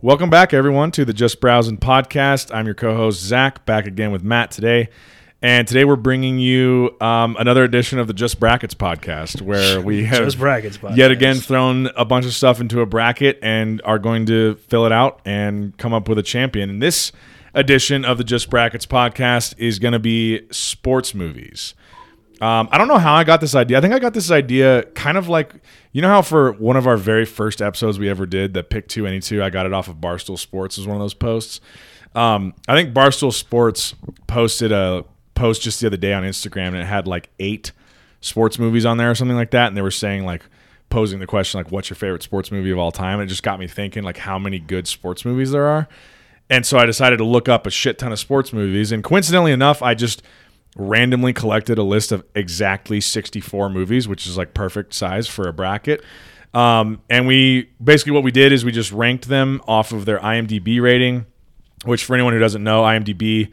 Welcome back, everyone, to the Just Browsing podcast. I'm your co-host Zach, back again with Matt today, and today we're bringing you um, another edition of the Just Brackets podcast, where we have Just brackets. Podcast. yet again thrown a bunch of stuff into a bracket and are going to fill it out and come up with a champion. And this edition of the Just Brackets podcast is going to be sports movies. Um, I don't know how I got this idea. I think I got this idea kind of like you know how for one of our very first episodes we ever did, the pick two any two, I got it off of Barstool Sports was one of those posts. Um, I think Barstool Sports posted a post just the other day on Instagram and it had like eight sports movies on there or something like that, and they were saying like posing the question like, "What's your favorite sports movie of all time?" And it just got me thinking like how many good sports movies there are. And so I decided to look up a shit ton of sports movies, and coincidentally enough, I just randomly collected a list of exactly 64 movies, which is like perfect size for a bracket. Um, and we basically what we did is we just ranked them off of their IMDb rating, which for anyone who doesn't know, IMDb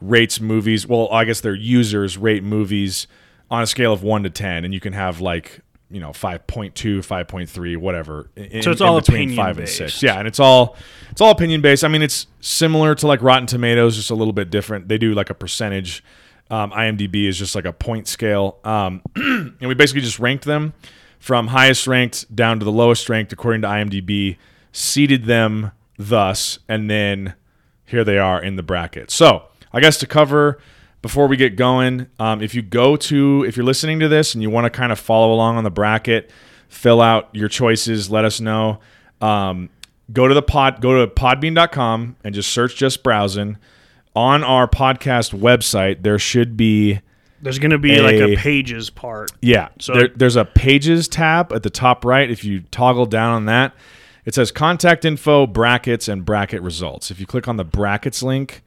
rates movies. Well, I guess their users rate movies on a scale of one to 10, and you can have like you know 5.2 5.3 whatever in, So it's all between opinion five and based. six yeah and it's all it's all opinion based i mean it's similar to like rotten tomatoes just a little bit different they do like a percentage um, imdb is just like a point scale um, and we basically just ranked them from highest ranked down to the lowest ranked according to imdb seeded them thus and then here they are in the bracket so i guess to cover before we get going, um, if you go to, if you're listening to this and you want to kind of follow along on the bracket, fill out your choices, let us know. Um, go to the pod, go to podbean.com and just search just browsing. On our podcast website, there should be, There's going to be like A- a pages part. yeah, So- there, there's a pages tab at the top right. If you toggle down on that, it says contact info, brackets, and bracket results. If you click on the brackets link,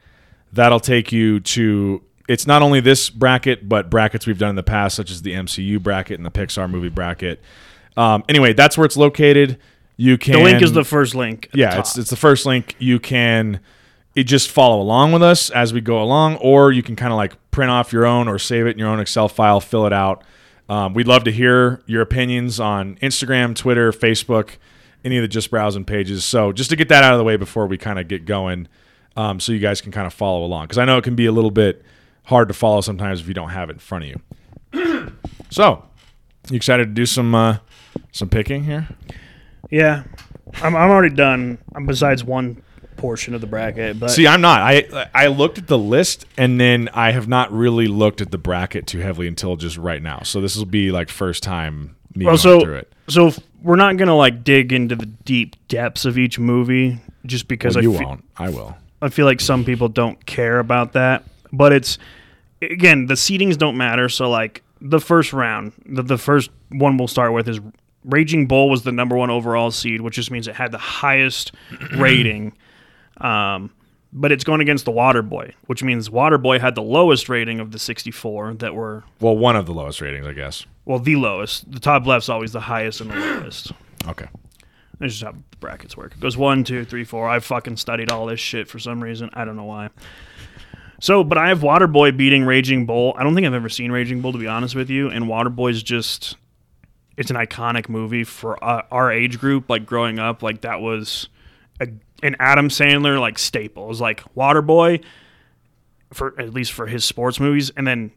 that'll take you to it's not only this bracket but brackets we've done in the past such as the mcu bracket and the pixar movie bracket um, anyway that's where it's located you can The link is the first link. yeah it's, it's the first link you can it just follow along with us as we go along or you can kind of like print off your own or save it in your own excel file fill it out um, we'd love to hear your opinions on instagram twitter facebook any of the just browsing pages so just to get that out of the way before we kind of get going um, so you guys can kind of follow along because i know it can be a little bit hard to follow sometimes if you don't have it in front of you so you excited to do some uh, some picking here yeah. I'm, I'm already done. I'm besides one portion of the bracket, but See, I'm not. I I looked at the list and then I have not really looked at the bracket too heavily until just right now. So this will be like first time me well, going so through it. so if we're not gonna like dig into the deep depths of each movie just because Well, I you fe- won't. I will. I feel like some people don't care about that, but it's again the seedings don't matter. So like the first round, the, the first one we'll start with is Raging Bull was the number one overall seed, which just means it had the highest rating. Um, but it's going against the Waterboy, which means Waterboy had the lowest rating of the 64 that were Well, one of the lowest ratings, I guess. well the lowest. The top left's always the highest and the lowest. Okay. That's just how the brackets work. It goes one, two, three, four. I've fucking studied all this shit for some reason. I don't know why. So, but I have Waterboy beating Raging Bull. I don't think I've ever seen Raging Bull, to be honest with you. And Waterboy's just, it's an iconic movie for uh, our age group. Like growing up, like that was a, an Adam Sandler like staple. Was like Waterboy, for at least for his sports movies, and then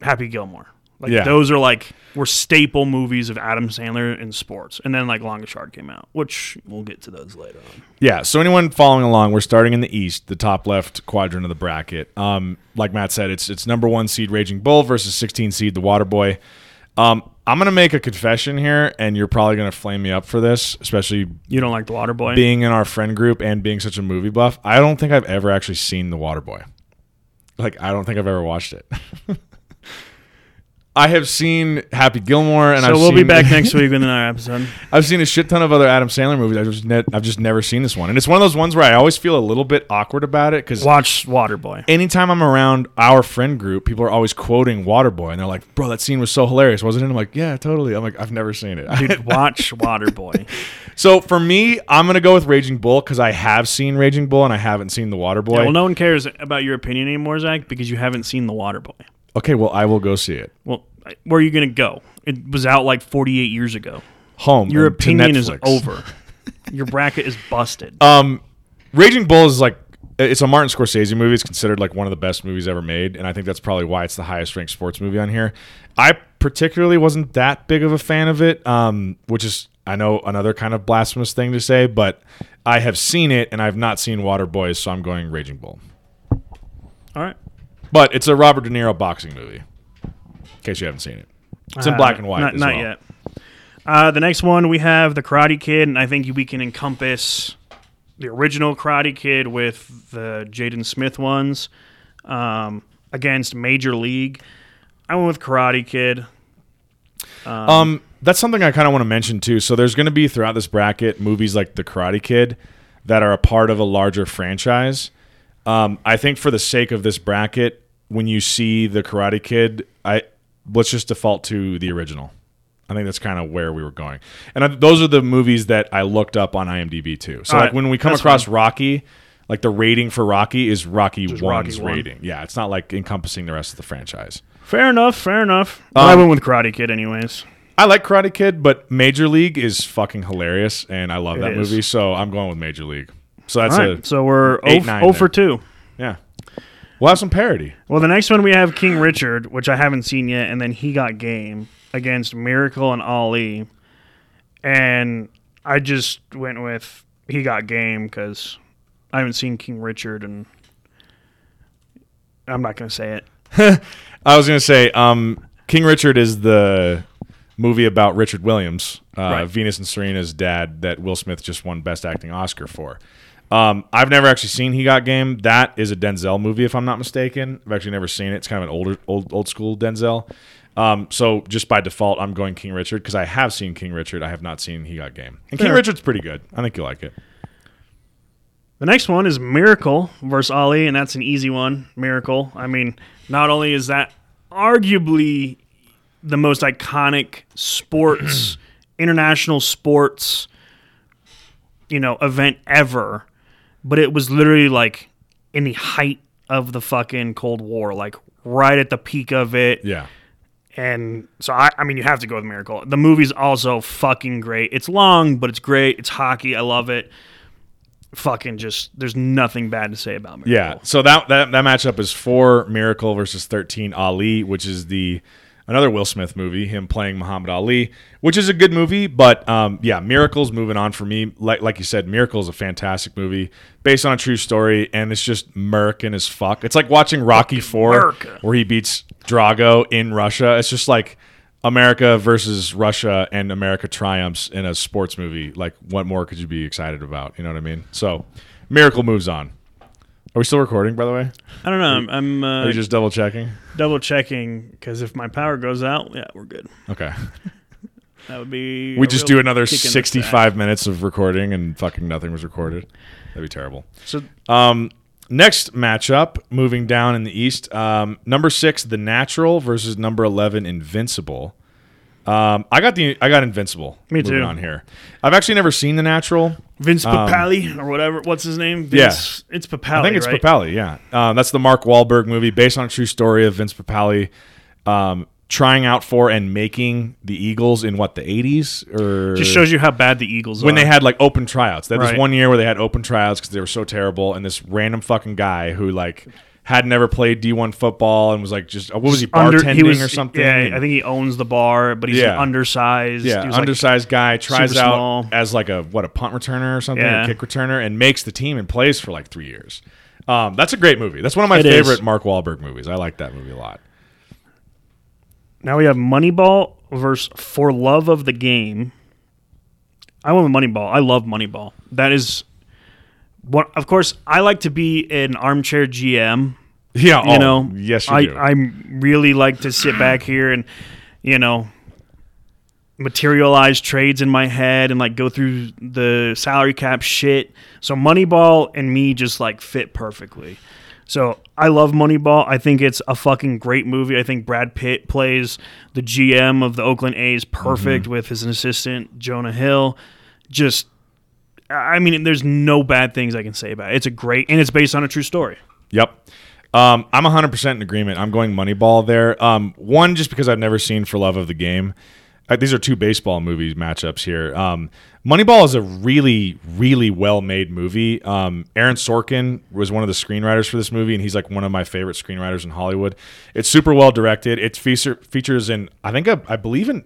Happy Gilmore. Like Yeah. those are like were staple movies of Adam Sandler in sports. And then like Longest Yard came out, which we'll get to those later on. Yeah. So anyone following along, we're starting in the East, the top left quadrant of the bracket. Um, like Matt said, it's it's number one seed Raging Bull versus 16 seed the Waterboy. Um, I'm gonna make a confession here, and you're probably gonna flame me up for this, especially You don't like the water boy? being in our friend group and being such a movie buff, I don't think I've ever actually seen The Waterboy. Like, I don't think I've ever watched it. I have seen Happy Gilmore, and so I've we'll be back next week with another episode. I've seen a shit ton of other Adam Sandler movies. I've just, ne- I've just never seen this one, and it's one of those ones where I always feel a little bit awkward about it because Watch Waterboy. anytime I'm around our friend group, people are always quoting Waterboy, and they're like, "Bro, that scene was so hilarious, wasn't it?" I'm like, "Yeah, totally." I'm like, "I've never seen it." Dude, watch Waterboy. so for me, I'm gonna go with Raging Bull because I have seen Raging Bull and I haven't seen The Waterboy. Yeah, well, no one cares about your opinion anymore, Zach, because you haven't seen the Waterboy. Okay, well, I will go see it. Well, I- where are you going to go? It was out like 48 years ago. Home. Your opinion is over. Your bracket is busted. Um, Raging Bull is like it's a Martin Scorsese movie. It's considered like one of the best movies ever made, and I think that's probably why it's the highest ranked sports movie on here. I particularly wasn't that big of a fan of it, um, which is I know another kind of blasphemous thing to say, but I have seen it and I've not seen Water Boys, so I'm going Raging Bull. All right. But it's a Robert De Niro boxing movie. Case you haven't seen it, it's in Uh, black and white. Not, not well. yet. Uh, the next one we have the Karate Kid, and I think we can encompass the original Karate Kid with the Jaden Smith ones um, against Major League. I went with Karate Kid. Um, that's something I kind of want to mention too. So there's going to be throughout this bracket movies like The Karate Kid that are a part of a larger franchise. Um, I think for the sake of this bracket, when you see The Karate Kid, I let's just default to the original. I think that's kind of where we were going, and I, those are the movies that I looked up on IMDb too. So All like right, when we come across Rocky, like the rating for Rocky is Rocky Just One's Rocky one. rating. Yeah, it's not like encompassing the rest of the franchise. Fair enough. Fair enough. But I Um, went with Karate Kid, anyways. I like Karate Kid, but Major League is fucking hilarious, and I love It that is. movie. So I'm going with Major League. So that's right. a So we're eight, 0, nine 0 for there. 2. yeah. We'll have some parody. Well, the next one we have King Richard, which I haven't seen yet, and then he got game against Miracle and Ali, and I just went with he got game because I haven't seen King Richard, and I'm not gonna say it. I was gonna say, um, King Richard is the movie about Richard Williams, uh, Right. Venus and Serena's dad, that Will Smith just won Best Acting Oscar for. Um, I've never actually seen He Got Game. That is a Denzel movie, if I'm not mistaken. I've actually never seen it. It's kind of an older, old, old school Denzel. Um, so just by default, I'm going King Richard because I have seen King Richard. I have not seen He Got Game, and King. Richard's pretty good. I think you'll like it. The next one is Miracle versus Ali, and that's an easy one. Miracle. I mean, not only is that arguably the most iconic sports, international sports, you know, event ever, but it was literally like in the height of the fucking Cold War, like right at the peak of it. Yeah. And so I, I mean, you have to go with Miracle. The movie's also fucking great. It's long, but it's great. It's hockey. I love it. Fucking just, there's nothing bad to say about Miracle. Yeah. So that, that that matchup is four Miracle versus thirteen Ali, which is the another Will Smith movie, him playing Muhammad Ali, which is a good movie. But um, yeah, Miracle's moving on for me. Like like you said, Miracle is a fantastic movie based on a true story, and it's just American as fuck. It's like watching Rocky Four, America. where he beats Drago in Russia. It's just like. America versus Russia and America triumphs in a sports movie. Like, what more could you be excited about? You know what I mean? So, Miracle moves on. Are we still recording, by the way? I don't know. I'm, I'm Are uh, you just double checking? Double checking because if my power goes out, yeah, we're good. Okay. That would be. We just do another kick in the 65 minutes of recording and fucking nothing was recorded. That'd be terrible. So Um, next matchup, moving down in the East, um, number six, The Natural versus number 11, Invincible. Um, I got the I got Invincible. Me too. On here, I've actually never seen The Natural. Vince Um, Papale or whatever. What's his name? Vince, It's Papale. I think it's right? Papale. Yeah, um, that's the Mark Wahlberg movie based on a true story of Vince Papale um, trying out for and making the Eagles in what the 80s or Just shows you how bad the Eagles when are. they had like open tryouts. That Right. this one year where they had open tryouts because they were so terrible, and this random fucking guy who like had never played D1 football and was like just what was he Under- bartending he was- or something? Yeah, And- I think he owns the bar, but he's Yeah. undersized. yeah, He was like- undersized guy tries out small. as like a what a punt returner or something, Yeah. a kick returner, and makes the team and plays for like three years. Um, that's a great movie. That's one of my It is. favorite Mark Wahlberg movies. I like that movie a lot. Now we have Moneyball versus For Love of the Game. I went with Moneyball. I love Moneyball. That is what. Of course, I like to be an armchair GM. Yeah, You oh, know, yes, you I do. I really like to sit back here and you know materialize trades in my head and like go through the salary cap shit. So Moneyball and me just like fit perfectly. So I love Moneyball. I think it's a fucking great movie. I think Brad Pitt plays the GM of the Oakland A's perfect Mm-hmm. with his assistant Jonah Hill. Just I mean, there's no bad things I can say about it. It's a great and it's based on a true story. Yep. Um, I'm 100% in agreement. I'm going Moneyball there. Um, one, just because I've never seen For Love of the Game. uh, these are two baseball movie matchups here. Um, Moneyball is a really, really well made movie. Um, Aaron Sorkin was one of the screenwriters for this movie, and he's like one of my favorite screenwriters in Hollywood. It's super well directed. It feature, features in, I think, a, I believe in,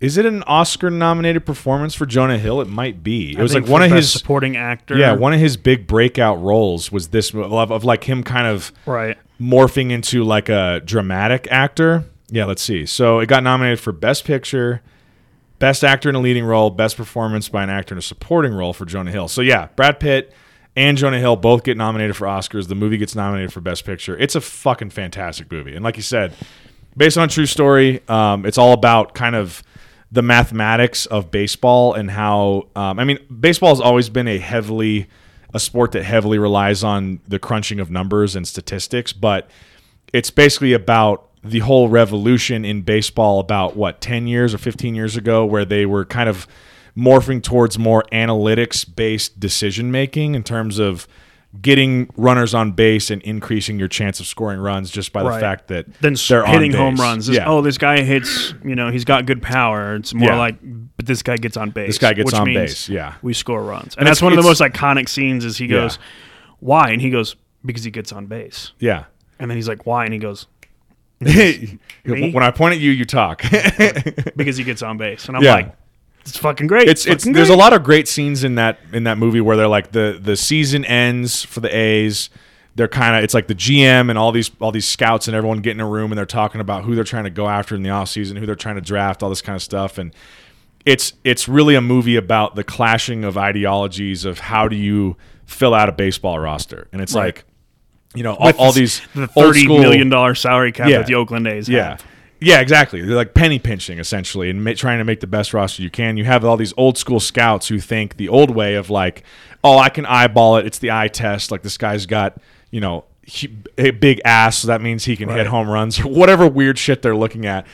is it an Oscar nominated performance for Jonah Hill? It might be. It I was like one of his supporting actor. yeah, one of his big breakout roles was this of, of like him kind of right. morphing into like a dramatic actor. Yeah, let's see. So it got nominated for Best Picture, Best Actor in a Leading Role, Best Performance by an Actor in a Supporting Role for Jonah Hill. So yeah, Brad Pitt and Jonah Hill both get nominated for Oscars. The movie gets nominated for Best Picture. It's a fucking fantastic movie. And like you said, based on a true story, um, it's all about kind of the mathematics of baseball and how um, I mean, baseball has always been a heavily a sport that heavily relies on the crunching of numbers and statistics, but it's basically about the whole revolution in baseball about what 10 years or 15 years ago where they were kind of morphing towards more analytics based decision making in terms of getting runners on base and increasing your chance of scoring runs just by the fact that Then they're on hitting home runs. This- Yeah. Oh, this guy hits. You know, he's got good power. It's more Yeah. like, but this guy gets on base. This guy gets which on means base, yeah. we score runs, and, And that's one of the most iconic scenes. Is he Yeah. goes, "Why?" and he goes, "Because he gets on base." yeah. And then he's like, "Why?" and he goes, when I point at you, you talk. "Because he gets on base." And I'm Yeah. like, "It's fucking great." it's it's fucking there's a lot of great scenes in that in that movie where they're like the the season ends for the A's. They're kind of it's like the GM and all these all these scouts and everyone get in a room and they're talking about who they're trying to go after in the offseason, who they're trying to draft, all this kind of stuff and it's it's really a movie about the clashing of ideologies of how do you fill out a baseball roster. And it's Right. like you know all, all these the thirty school, million dollar salary cap Yeah. that the Oakland A's yeah. have. Yeah, exactly. They're like penny pinching essentially and ma- trying to make the best roster you can. You have all these old school scouts who think the old way of like, oh, I can eyeball it. It's the eye test. Like this guy's got, you know, he, a big ass, so that means he can hit home runs or whatever weird shit they're looking at.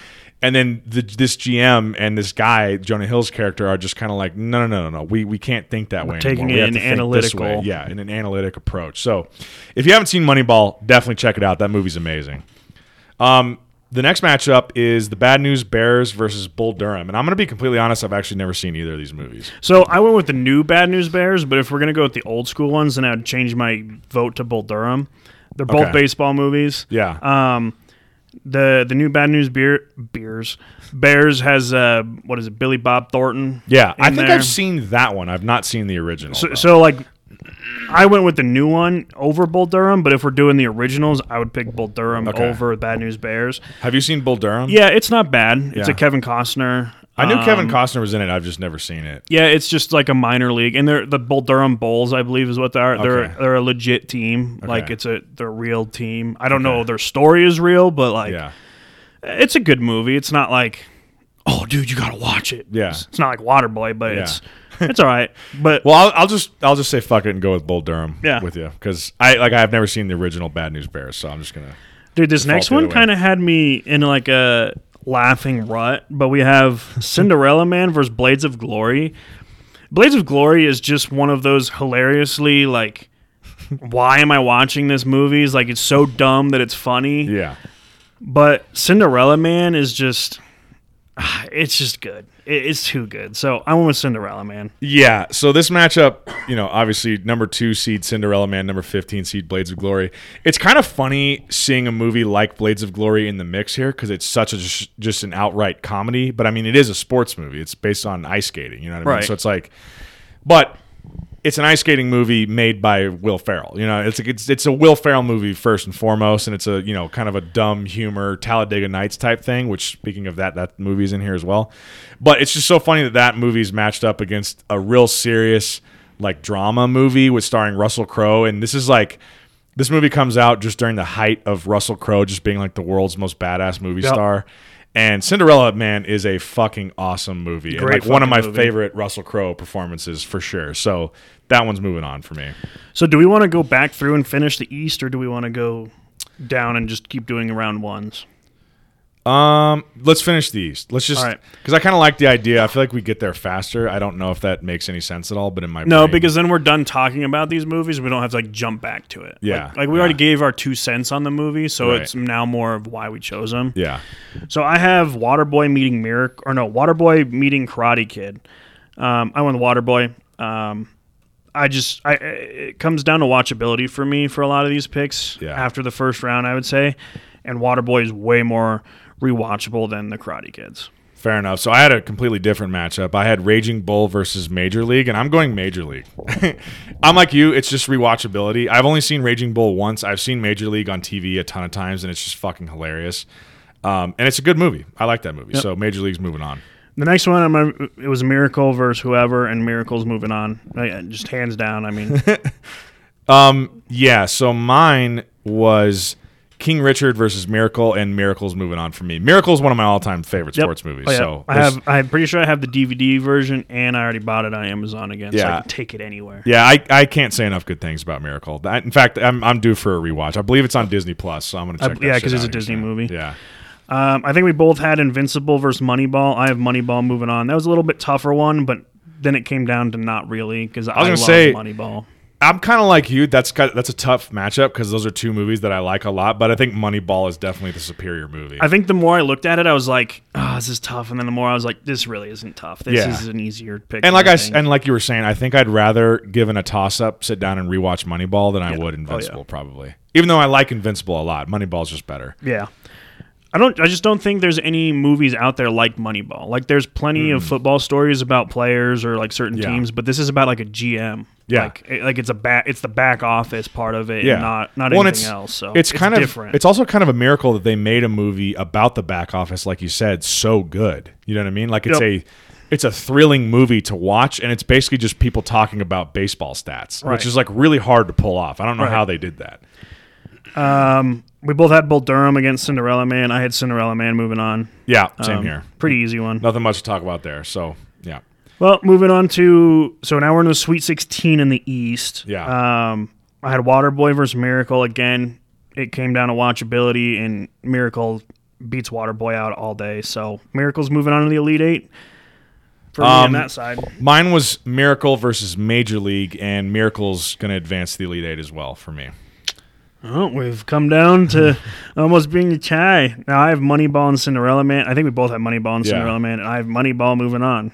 And then the, this GM and this guy, Jonah Hill's character, are just kind of like, no, no, no, no, no. We, we can't think that way. taking anymore. We it have in to think this way." analytical- Yeah, in an analytic approach. So if you haven't seen Moneyball, definitely check it out. That movie's amazing. Um, the next matchup is the Bad News Bears versus Bull Durham, and I'm going to be completely honest. I've actually never seen either of these movies. So I went with the new Bad News Bears, but if we're gonna go with the old school ones, then I'd change my vote to Bull Durham. They're both Okay. baseball movies. Yeah, Um, the the new Bad News Beer Beers Bears has uh what is it Billy Bob Thornton? yeah. I think there. I've seen that one. I've not seen the original. So, so like, I went with the new one over Bull Durham, but if we're doing the originals, I would pick Bull Durham Okay. over Bad News Bears. have you seen Bull Durham? Yeah, it's not bad. It's Yeah. a Kevin Costner. I knew Um, Kevin Costner was in it. I've just never seen it. Yeah, it's just like a minor league, and they're the Bull Durham Bulls, I believe, is what they are. They're they're a legit team. Like it's a they're a real team. I don't know their story is real, but like Yeah, it's a good movie. It's not like, oh, dude, you gotta watch it. Yeah. it's, it's not like Waterboy, but Yeah. it's it's all right. But Well, I'll, I'll just I'll just say fuck it and go with Bull Durham. Yeah. with you because I like I've never seen the original Bad News Bears, so I'm just gonna. dude, this next one kind of had me in like a laughing rut. But we have Cinderella Man versus Blades of Glory. Blades of Glory is just one of those hilariously like. Why am I watching this movies? Like it's so dumb that it's funny. Yeah, But Cinderella Man is just, it's just good. It's too good. So I went with Cinderella Man. Yeah, so this matchup, you know, obviously number two seed Cinderella Man, number 15 seed Blades of Glory. It's kind of funny seeing a movie like Blades of Glory in the mix here because it's such a just, just an outright comedy. But I mean, it is a sports movie. It's based on ice skating, you know what I mean? Right. So it's like, but it's an ice skating movie made by Will Ferrell. You know, it's like it's it's a Will Ferrell movie first and foremost, and it's a you know kind of a dumb humor Talladega Nights type thing. Which speaking of that, that movie's in here as well. But it's just so funny that that movie's matched up against a real serious like drama movie with starring Russell Crowe, and this is like. This movie comes out just during the height of Russell Crowe just being like the world's most badass movie Yep. star. And Cinderella Man is a fucking awesome movie. and like one of my movie. favorite Russell Crowe performances for sure. So that one's moving on for me. So do we want to go back through and finish the East, or do we want to go down and just keep doing round ones? Um, let's finish these. Let's just All right. because I kind of like the idea. I feel like we get there faster. I don't know if that makes any sense at all, but in my No, brain- because then we're done talking about these movies. We don't have to like jump back to it. Yeah, like, like we yeah. already gave our two cents on the movie, so Right. it's now more of why we chose them. yeah, So I have Waterboy meeting Miracle, or no, Waterboy meeting Karate Kid. Um, I went Waterboy. Um, I just, I it comes down to watchability for me for a lot of these picks. Yeah. After the first round, I would say, and Waterboy is way more rewatchable than the Karate Kids. fair enough. So I had a completely different matchup. I had Raging Bull versus Major League, and I'm going Major League. I'm like you. It's just rewatchability. I've only seen Raging Bull once. I've seen Major League on TV a ton of times, and it's just fucking hilarious. Um, and it's a good movie. I like that movie. So Major League's moving on. The next one, I'm it was Miracle versus whoever, and Miracle's moving on, just hands down. I mean, Um, yeah. So mine was King Richard versus Miracle, and Miracle's moving on for me. Miracle's one of my all-time favorite Yep. sports movies. Oh, yeah. So I have. I'm pretty sure I have the DVD version, and I already bought it on Amazon again, so I Yeah. can take it anywhere. Yeah, I, I can't say enough good things about Miracle. In fact, I'm, I'm due for a rewatch. I believe it's on Disney Plus, so I'm gonna I- check. that out. yeah, because it's a Disney soon. movie. Yeah, Um, I think we both had Invincible versus Moneyball. I have Moneyball moving on. That was a little bit tougher one, but then it came down to not really because I, was gonna love say- Moneyball. I'm kind of like you. That's kind that's a tough matchup because those are two movies that I like a lot. But I think Moneyball is definitely the superior movie. I think the more I looked at it, I was like, "Oh, this is tough," and then the more I was like, "This really isn't tough. This Yeah. is an easier pick." and like I, think." and like you were saying, I think I'd rather given a toss up sit down and rewatch Moneyball than I would Oh, yeah. Invincible probably. Even though I like Invincible a lot, Moneyball's just better. Yeah. I don't I just don't think there's any movies out there like Moneyball. Like there's plenty of football stories about players or like certain Hmm. Yeah. teams, but this is about like a GM. Yeah. Like it, like it's a back it's the back office part of it Yeah, and not not Well, anything it's, else. So it's kind of different. It's also kind of a miracle that they made a movie about the back office, like you said, so good. You know what I mean? Like it's Yep. a it's a thrilling movie to watch, and it's basically just people talking about baseball stats, Right. which is like really hard to pull off. I don't know Right. how they did that. um we both had Bull Durham against Cinderella Man. I had Cinderella Man moving on. Yeah, same Um, here. Pretty easy one. Nothing much to talk about there. So yeah, Well, moving on to so now we're in the Sweet 16 in the East. Yeah. Um, I had Waterboy versus Miracle again. It came down to watchability, and Miracle beats Waterboy out all day. So Miracle's moving on to the Elite Eight for me on Um, that side. mine was Miracle versus Major League, and Miracle's going to advance the Elite Eight as well for me. Oh, we've come down to almost being a tie. Now I have Moneyball and Cinderella Man. I think we both have Moneyball and Yeah. Cinderella Man, and I have Moneyball moving on.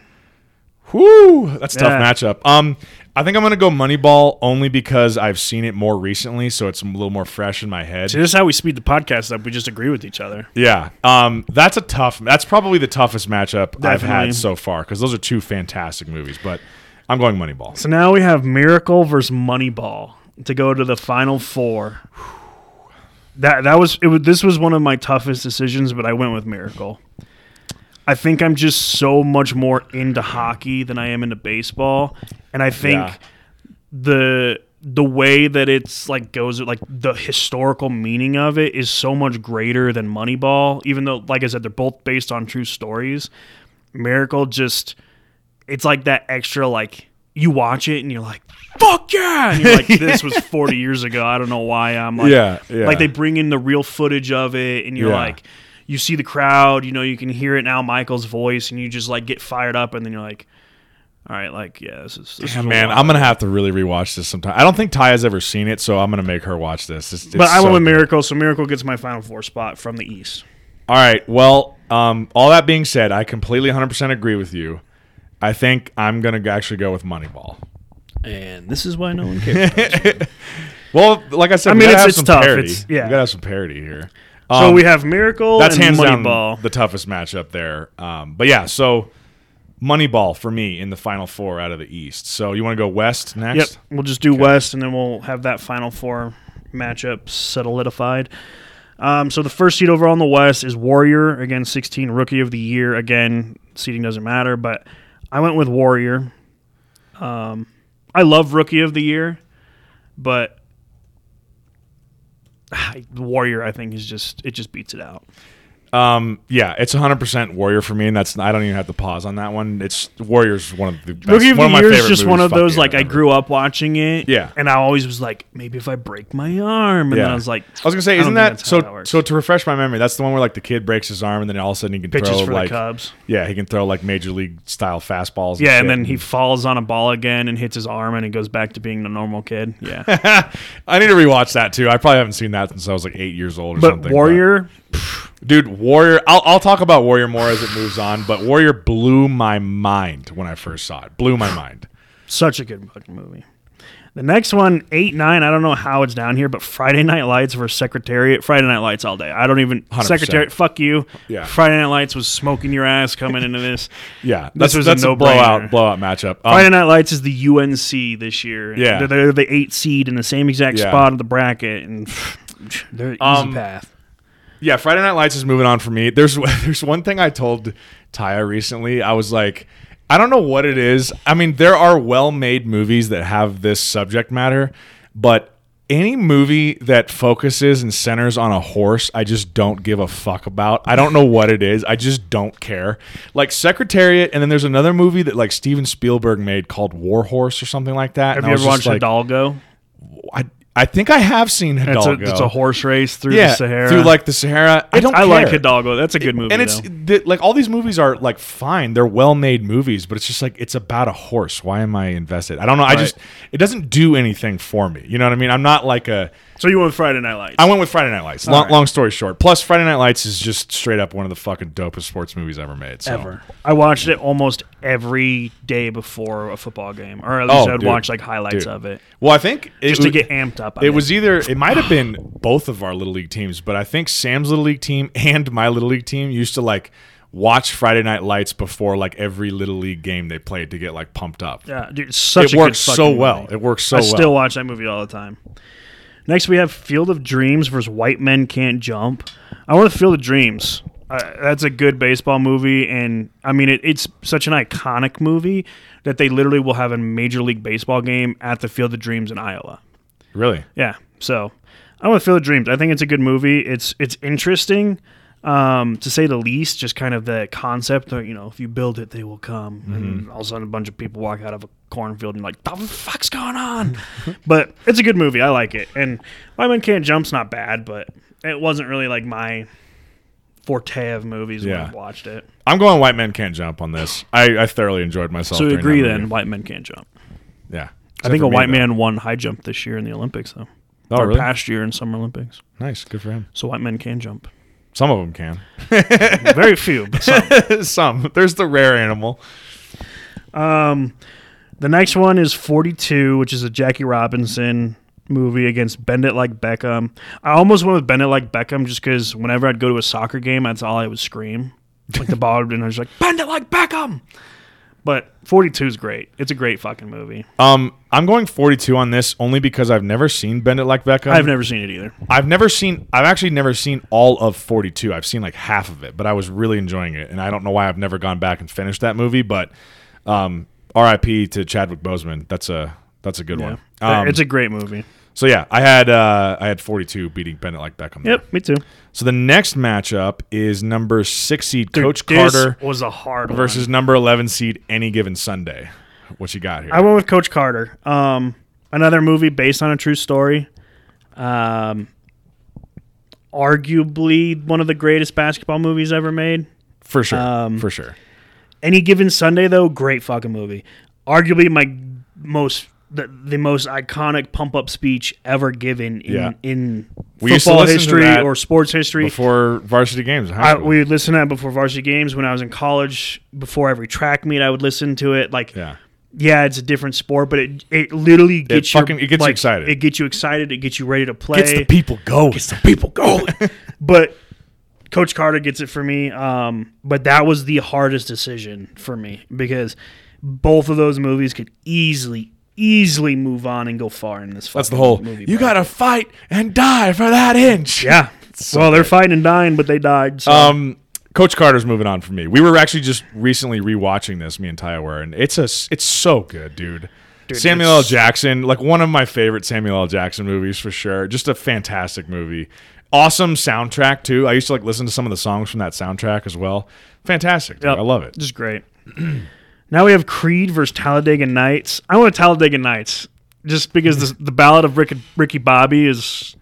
Whoo, that's a tough Yeah. matchup. Um, I think I'm gonna go Moneyball only because I've seen it more recently, so it's a little more fresh in my head. So this is how we speed the podcast up. We just agree with each other. Yeah, um, that's a tough. That's probably the toughest matchup I've had so far because those are two fantastic movies. But I'm going Moneyball. So now we have Miracle versus Moneyball to go to the final four. That that was it. Was, this was one of my toughest decisions, but I went with Miracle. I think I'm just so much more into hockey than I am into baseball, and I think Yeah. the the way that it's like goes like the historical meaning of it is so much greater than Moneyball. Even though, like I said, they're both based on true stories. Miracle just it's like that extra like you watch it and you're like fuck yeah and you're like this was 40 years ago i don't know why i'm like Yeah, yeah. like they bring in the real footage of it and you're Yeah. like you see the crowd you know you can hear it now michael's voice and you just like get fired up and then you're like all right like yeah this is this Yeah, is man. I'm gonna have to really rewatch this sometime. I don't think Ty has ever seen it, so I'm gonna make her watch this. It's, it's but i so went with miracle so miracle gets my final four spot from the east All right. Well, um, all that being said, I completely 100% agree with you. I think I'm gonna actually go with Moneyball. and this is why no one cares Well, like I said, I we mean, gotta it's- have it's tough. parity. It's- yeah. we gotta have some parity here. So Um, we have miracle that's and hands moneyball down the toughest matchup there. Um, but yeah, so Moneyball for me in the final four out of the East. So you want to go West next? Yep, we'll just do West, and then we'll have that final four matchup solidified. Um, so the first seed overall in the West is Warrior again, 16 Rookie of the Year. Again, seeding doesn't matter, but I went with Warrior. Um, I love Rookie of the Year, but Warrior I think is just it just beats it out. Um, yeah, it's 100% Warrior for me, and that's I don't even have to pause on that one. It's Warrior's one of the best, Rookie of one the of my Year is just one of those like I grew up watching it. Yeah. and I always was like, maybe if I break my arm, and then I was like, I was gonna say, isn't that so? that so to refresh my memory, that's the one where like the kid breaks his arm, and then all of a sudden he can pitches throw for like the Cubs. yeah, he can throw like major league style fastballs. Yeah, shit. and then he falls on a ball again and hits his arm, and he goes back to being the normal kid. Yeah, I need to rewatch that too. I probably haven't seen that since I was like eight years old or but something. Warrior, dude, Warrior. I'll, I'll talk about Warrior more as it moves on, but Warrior blew my mind when I first saw it. Blew my mind. such a good fucking movie. The next one, eight nine. I don't know how it's down here, but Friday Night Lights versus Secretariat. Friday Night Lights all day. I don't even 100%. Secretariat. Fuck you. Yeah. Friday Night Lights was smoking your ass coming into this. Yeah, This that's, was a that's a, no-brainer. blowout blowout matchup. Um, Friday Night Lights is the UNC this year. Yeah. they're, they're the eight seed in the same exact Yeah. spot of the bracket, and they're easy Um, path. Yeah, Friday Night Lights is moving on for me. There's there's one thing I told Taya recently. I was like, I don't know what it is. I mean, there are well-made movies that have this subject matter, but any movie that focuses and centers on a horse, I just don't give a fuck about. I don't know what it is. I just don't care. Like Secretariat, and then there's another movie that like Steven Spielberg made called War Horse or something like that. Have and you ever watched like, Hidalgo? I, I think I have seen It's a, Hidalgo. it's a horse race through yeah, the Sahara. through like the Sahara. I don't. I like. Hidalgo. That's a good movie. and it's the, like all these movies are like fine they're well-made movies but it's just like it's about a horse why am i invested i don't know i just it doesn't do anything for me you know what i mean i'm not like a so you went with Friday Night Lights. i went with friday night lights long, right. long story short plus friday night lights is just straight up one of the fucking dopest sports movies ever made so. ever. I watched it almost every day before a football game, or at oh, least Oh, I'd dude. watch like highlights Dude. of it well i think it, just to get amped up. On it was either it might have been both of our little league teams but i think sam's little league team and my little league team used to like watch friday night lights before like every little league game they played to get like pumped up yeah, dude, it's such it a works good so fucking well movie. it works so I well still watch that movie all the time. Next, we have Field of Dreams versus White Men Can't Jump. I want to Field of Dreams. Uh, that's a good baseball movie, and I mean, it, it's such an iconic movie that they literally will have a Major League Baseball game at the Field of Dreams in Iowa. really Yeah, so I want to Field of Dreams. I think it's a good movie. It's it's interesting, um, to say the least. Just kind of the concept, you know, if you build it, they will come. And all of a sudden, a bunch of people walk out of a cornfield and like, the fuck's going on? but it's a good movie. I like it. And White Men Can't Jump's not bad, but it wasn't really like my forte of movies when Yeah. I watched it. I'm going white men can't jump on this. I, I thoroughly enjoyed myself. So we agree then. White Men Can't Jump. Yeah. I think a me, white though. man won high jump this year in the Olympics, though. Oh, or really? past year in Summer Olympics. Nice. Good for him. So white men can jump. Some of them can. Very few, but some. Some. There's the rare animal. Um, the next one is 42, which is a Jackie Robinson movie against Bend It Like Beckham. I almost went with Bend It Like Beckham just because whenever I'd go to a soccer game, that's all I would scream. Like the ball, and I was like, Bend It Like Beckham! But 42 is great. It's a great fucking movie. Um, I'm going 42 on this only because I've never seen Bend It Like Beckham. I've never seen it either. I've never seen. I've actually never seen all of 42. I've seen like half of it, but I was really enjoying it, and I don't know why I've never gone back and finished that movie. But, um, R.I.P. to Chadwick Boseman. That's a that's a good Yeah. one. Um, it's a great movie. So yeah, I had uh, I had 42 beating Bend It Like Beckham. there. Yep, me too. So the next matchup is number six seed Dude, Coach this Carter was a hard one. versus number 11 seed Any Given Sunday. What you got here? I went with Coach Carter. Um, another movie based on a true story. Um, arguably one of the greatest basketball movies ever made. for sure. um, for sure. Any given Sunday, though, great fucking movie. Arguably my most the, the most iconic pump up speech ever given in Yeah. in We football history or sports history. Before varsity games. I, we would listen to that before varsity games when I was in college. Before every track meet, I would listen to it. Like yeah. yeah, it's a different sport, but it it literally gets you fucking- it gets you excited. It gets you excited. It gets you ready to play. Gets the people going. Gets the people going. but Coach Carter gets it for me. Um, but that was the hardest decision for me because both of those movies could easily, easily move on and go far in this. That's the whole. movie. You got to fight and die for that inch. yeah. so well, they're good. fighting and dying, but they died. So. Um, Coach Carter's moving on for me. We were actually just recently rewatching this, me and Taya were, and it's a it's so good, dude. Samuel L. Jackson, like one of my favorite Samuel L. Jackson movies for sure. Just a fantastic movie. Awesome soundtrack too. I used to like listen to some of the songs from that soundtrack as well. Fantastic. dude. Yep. I love it. Just great. now we have Creed versus Talladega Nights. I want Talladega Nights just because the, the Ballad of Rick, Ricky Bobby is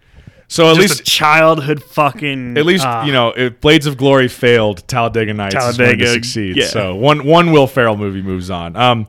So at just least a childhood fucking. At least ah, you know, if Blades of Glory failed, Talladega Nights is going to Talladega, succeed. yeah. So one one Will Ferrell movie moves on. Um,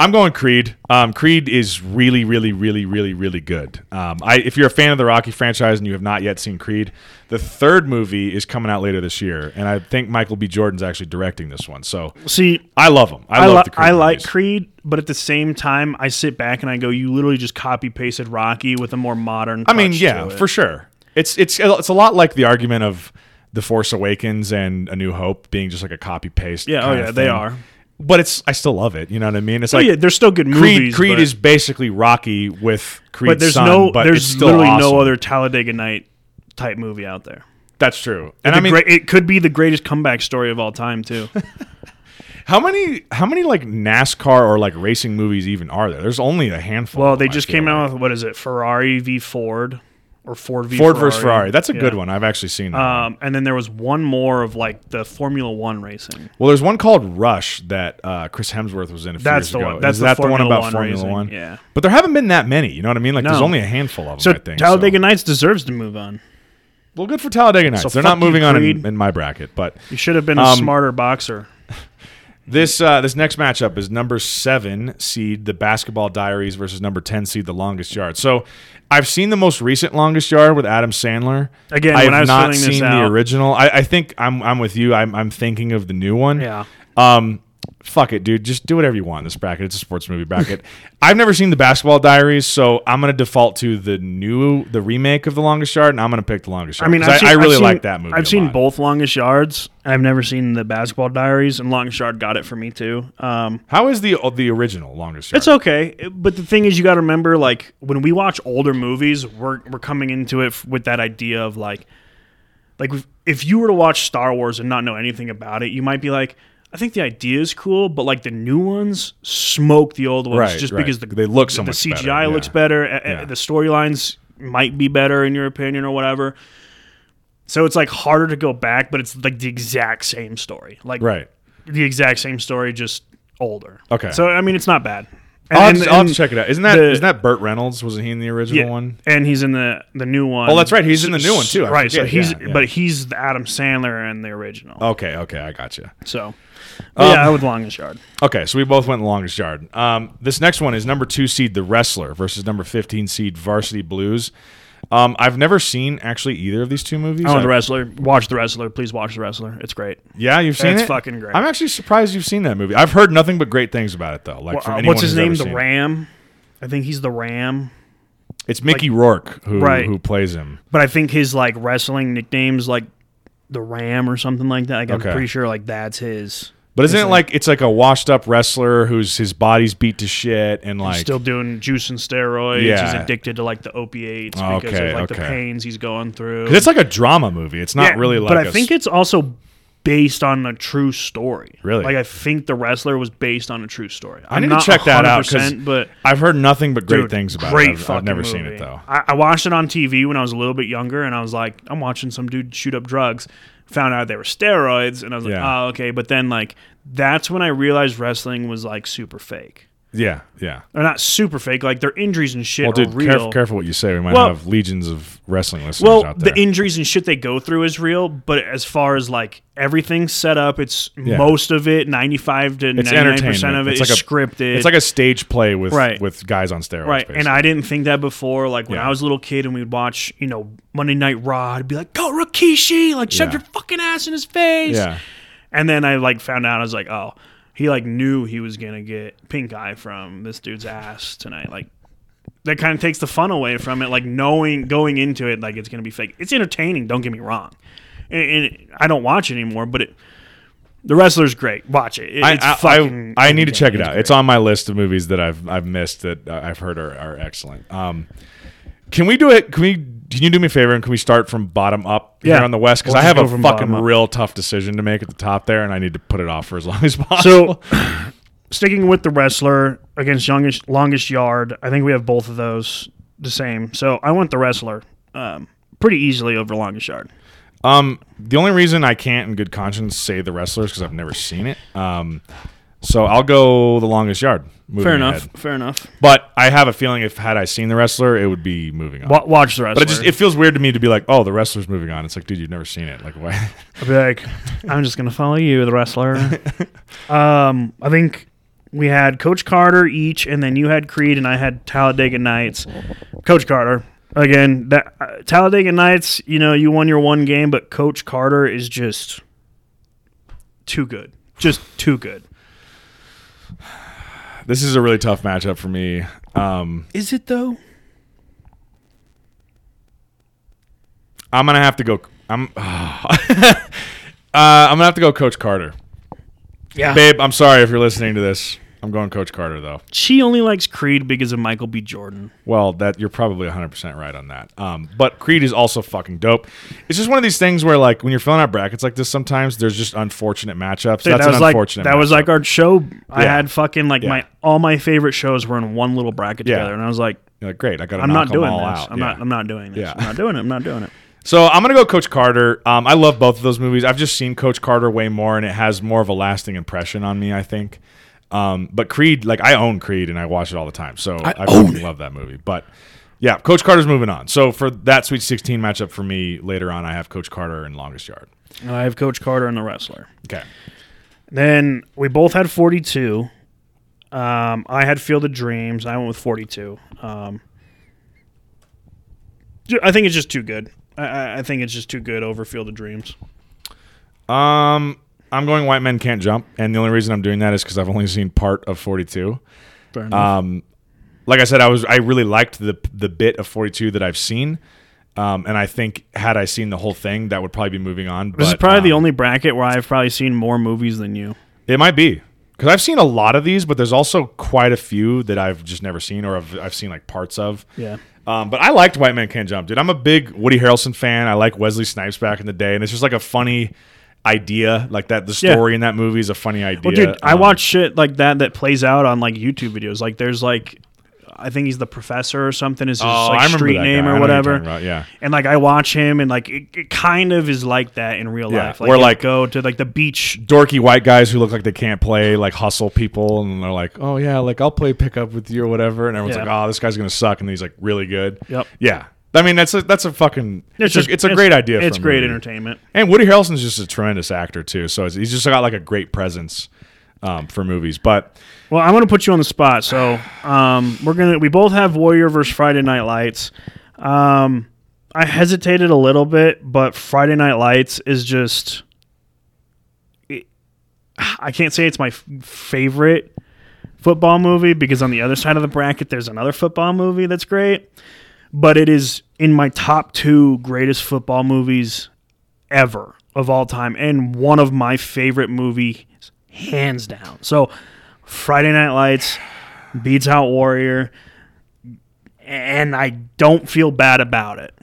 I'm going Creed. Um, Creed is really, really, really, really, really good. Um, I if you're a fan of the Rocky franchise and you have not yet seen Creed, the third movie is coming out later this year, and I think Michael B. Jordan's actually directing this one. So See, I love him. I, I, love the Creed I like movies. Creed, but at the same time, I sit back and I go, "You literally just copy pasted Rocky with a more modern." I mean, yeah, for sure. It's it's it's a lot like the argument of The Force Awakens and A New Hope being just like a copy paste. yeah, oh yeah, they are. But it's I still love it. You know what I mean? It's Oh like yeah, they're still good Creed. movies. Creed but, is basically Rocky with Creed. but there's son, no, but there's literally awesome. no other Talladega Night type movie out there. That's true. And And I mean, great, it could be the greatest comeback story of all time too. how many how many like NASCAR or like racing movies even are there? There's only a handful. well, they just came like. out with what is it, Ferrari v Ford, or Ford v Ford Ferrari. versus Ferrari. That's a good one. I've actually seen that. Um, and then there was one more of like the Formula One racing. Well, there's one called Rush that uh, Chris Hemsworth was in a few That's years the ago. one. That's Is the that the one about One Formula racing, One? yeah. But there haven't been that many. You know what I mean? Like there's only a handful of them. So I think. Talladega so. Nights deserves to move on. Well, good for Talladega Nights. So They're not moving on in, in my bracket, but You should have been a Um, smarter boxer. This uh, this next matchup is number seven seed the Basketball Diaries versus number ten seed the Longest Yard. So I've seen the most recent Longest Yard with Adam Sandler. Again, I have not seen the out- original. I, I think I'm I'm with you. I'm I'm thinking of the new one. Yeah. Um, fuck it, dude. Just do whatever you want in this bracket. It's a sports movie bracket. I've never seen the Basketball Diaries, so I'm gonna default to the new the remake of the Longest Yard, and I'm gonna pick the Longest Yard. I mean, I've seen, I, really like that movie. I've seen lot. both Longest Yards. I've never seen the Basketball Diaries, and Longest Yard got it for me too. Um, How is the the original Longest Yard? it's okay, but the thing is, you got to remember, like when we watch older movies, we're we're coming into it f- with that idea of like, like if you were to watch Star Wars and not know anything about it, you might be like. I think the idea is cool, but like the new ones smoke the old ones Right, just right. because the They look so the much CGI better, looks yeah. better, Yeah. the storylines might be better in your opinion or whatever. So it's like harder to go back, but it's like the exact same story. Like right. the exact same story, just older. Okay. So I mean, it's not bad. I'll, And- I'll and check it out. Isn't that the- not that Burt Reynolds? Wasn't he in the original yeah, one? and he's in the the new one. Oh, that's right, he's in the new one, too. I right. So he's yeah, yeah. but he's the Adam Sandler in the original. Okay, okay, I got you. So Um, yeah, I would longest yard. Okay, so we both went longest yard. Um, this next one is number two seed The Wrestler versus number fifteen seed Varsity Blues. Um, I've never seen actually either of these two movies. Oh, I- the wrestler. Watch the wrestler. Please watch the wrestler. It's great. yeah, you've seen It's it. fucking great. I'm actually surprised you've seen that movie. I've heard nothing but great things about it though. Like from Uh, what's his name? The. Ram. I think he's the Ram. It's Mickey Rourke who Right. who plays him. But I think his like wrestling nickname's like the Ram or something like that. Like I'm pretty sure like that's his. But isn't it like it's like a washed up wrestler who's his body's beat to shit and like He's still doing juice and steroids. Yeah. He's addicted to like the opiates because okay, of like the pains he's going through. it's like a drama movie. It's not Yeah, really like But I I think it's also based on a true story. Really? Like I think the wrestler was based on a true story. I I'm need to check that out but I've heard nothing but great Dude, things about great it. I've, I've never seen movie. it though. I, I watched it on TV when I was a little bit younger, and I was like, I'm watching some dude shoot up drugs. Found out they were steroids, and I was like, Yeah. oh, okay. But then, like, that's when I realized wrestling was like super fake. Yeah, yeah. They're not super fake, like their injuries and shit Well, are dude, real. careful, careful what you say. We might Well- have legions of wrestling listeners well, out there. the injuries and shit they go through is real, but as far as like everything's set up, it's Yeah. most of it, 95 to it's 99% of it it's is like a, scripted. It's like a stage play with Right. with guys on steroids. Right, and. I didn't think that before. Like when Yeah. I was a little kid and we'd watch, you know, Monday Night Raw, I'd be like, "Go Rikishi!" Like shove Yeah. your fucking ass in his face. yeah, And then I like found out I was like, "Oh, he like knew he was gonna get pink eye from this dude's ass tonight." Like that kind of takes the fun away from it. Like knowing going into it, like it's gonna be fake. It's entertaining. Don't get me wrong. And, and I don't watch it anymore, but it. The wrestler's great. Watch it. I, I, fucking. I, I need to check it out. great. It's on my list of movies that I've I've missed that uh, I've heard are, are excellent. Um, can we do it? Can we? Can you do me a favor and can we start from bottom up Yeah. here on the west? Because We'll I have a fucking real tough decision to make at the top there, and I need to put it off for as long as possible. So, sticking with the wrestler against youngest, longest yard, I think we have both of those the same. So I want the wrestler. Um, pretty easily over Longest Yard. Um, the only reason I can't, in good conscience, say the wrestlers because I've never seen it. Um, so I'll go the longest yard. Fair enough. ahead. Fair enough. But I have a feeling if had I seen the wrestler, it would be moving on. Wa- watch the rest. but it just it feels weird to me to be like, oh, the wrestler's moving on. It's like, dude, you've never seen it. Like, why? I'll be like, I'm just gonna follow you, the wrestler. um, I think we had Coach Carter each, and then you had Creed, and I had Talladega Nights. Coach Carter again. That uh, Talladega Nights. You know, you won your one game, but Coach Carter is just too good. Just too good. This is a really tough matchup for me. Um, Is it though? I'm gonna have to go. I'm. uh, I'm gonna have to go, Coach Carter. Yeah. Babe, I'm sorry if you're listening to this. I'm going Coach Carter though. She only likes Creed because of Michael B. Jordan. Well, that you're probably 100% right on that. Um, but Creed is also fucking dope. It's just one of these things where, like, when you're filling out brackets like this, sometimes there's just unfortunate matchups. Dude, That's that was like unfortunate. that was like our show. I had fucking like Yeah. my all my favorite shows were in one little bracket Yeah. together, and I was like, like, great. I got to I'm knock not them doing all this. out. I'm Yeah. not. I'm not doing this. Yeah. I'm not doing it. I'm not doing it. So I'm gonna go Coach Carter. Um, I love both of those movies. I've just seen Coach Carter way more, and it has more of a lasting impression on me. I think. Um, but Creed, like I own Creed, and I watch it all the time, so I, fucking love that movie. But yeah, Coach Carter's moving on. So for that Sweet 16 matchup for me later on, I have Coach Carter and Longest Yard. I have Coach Carter and the wrestler. Okay. Then we both had 42. Um, I had Field of Dreams. I went with 42. Um, I think it's just too good. I- I, I think it's just too good over Field of Dreams. Um, I'm going White Men Can't Jump, and the only reason I'm doing that is because I've only seen part of 42. Fair enough. Um, like I said, I was I really liked the the bit of 42 that I've seen, um, and I think had I seen the whole thing, that would probably be moving on. this is but, probably the um, only bracket where I've probably seen more movies than you. It might be because I've seen a lot of these, but there's also quite a few that I've just never seen or I've, I've seen like parts of. Yeah. Um, but I liked White Man Can't Jump, dude. I'm a big Woody Harrelson fan. I like Wesley Snipes back in the day, and it's just like a funny idea, like that. The Yeah. story in that movie is a funny idea. Well, dude, I Um, watch shit like that that plays out on like YouTube videos. Like, there's like, I think he's the professor or something. Is his Oh, like street name guy. Or know what you're talking whatever. about, Yeah. And like, I watch him, and like, it, it kind of is like that in real Yeah, life. Like, or, like- go to like the beach. dorky white guys who look like they can't play, like hustle people, and they're like, "Oh yeah, like I'll play pickup with you or whatever," and everyone's Yeah. like, "Oh, this guy's gonna suck," and he's like really good. Yep. Yeah, I mean that's a that's a fucking it's, just a, it's a great idea. It's great movie. entertainment. and Woody Harrelson's just a tremendous actor too. So it's, he's just got like a great presence um, for movies. But Well, I'm gonna put you on the spot. So, um, we're gonna we both have Warrior versus Friday Night Lights. Um, I hesitated a little bit, but Friday Night Lights is just. it- I can't say it's my f- favorite football movie because on the other side of the bracket there's another football movie that's great, but it is in my top two greatest football movies ever of all time and one of my favorite movies hands down. So Friday Night Lights beats out Warrior and I don't feel bad about it.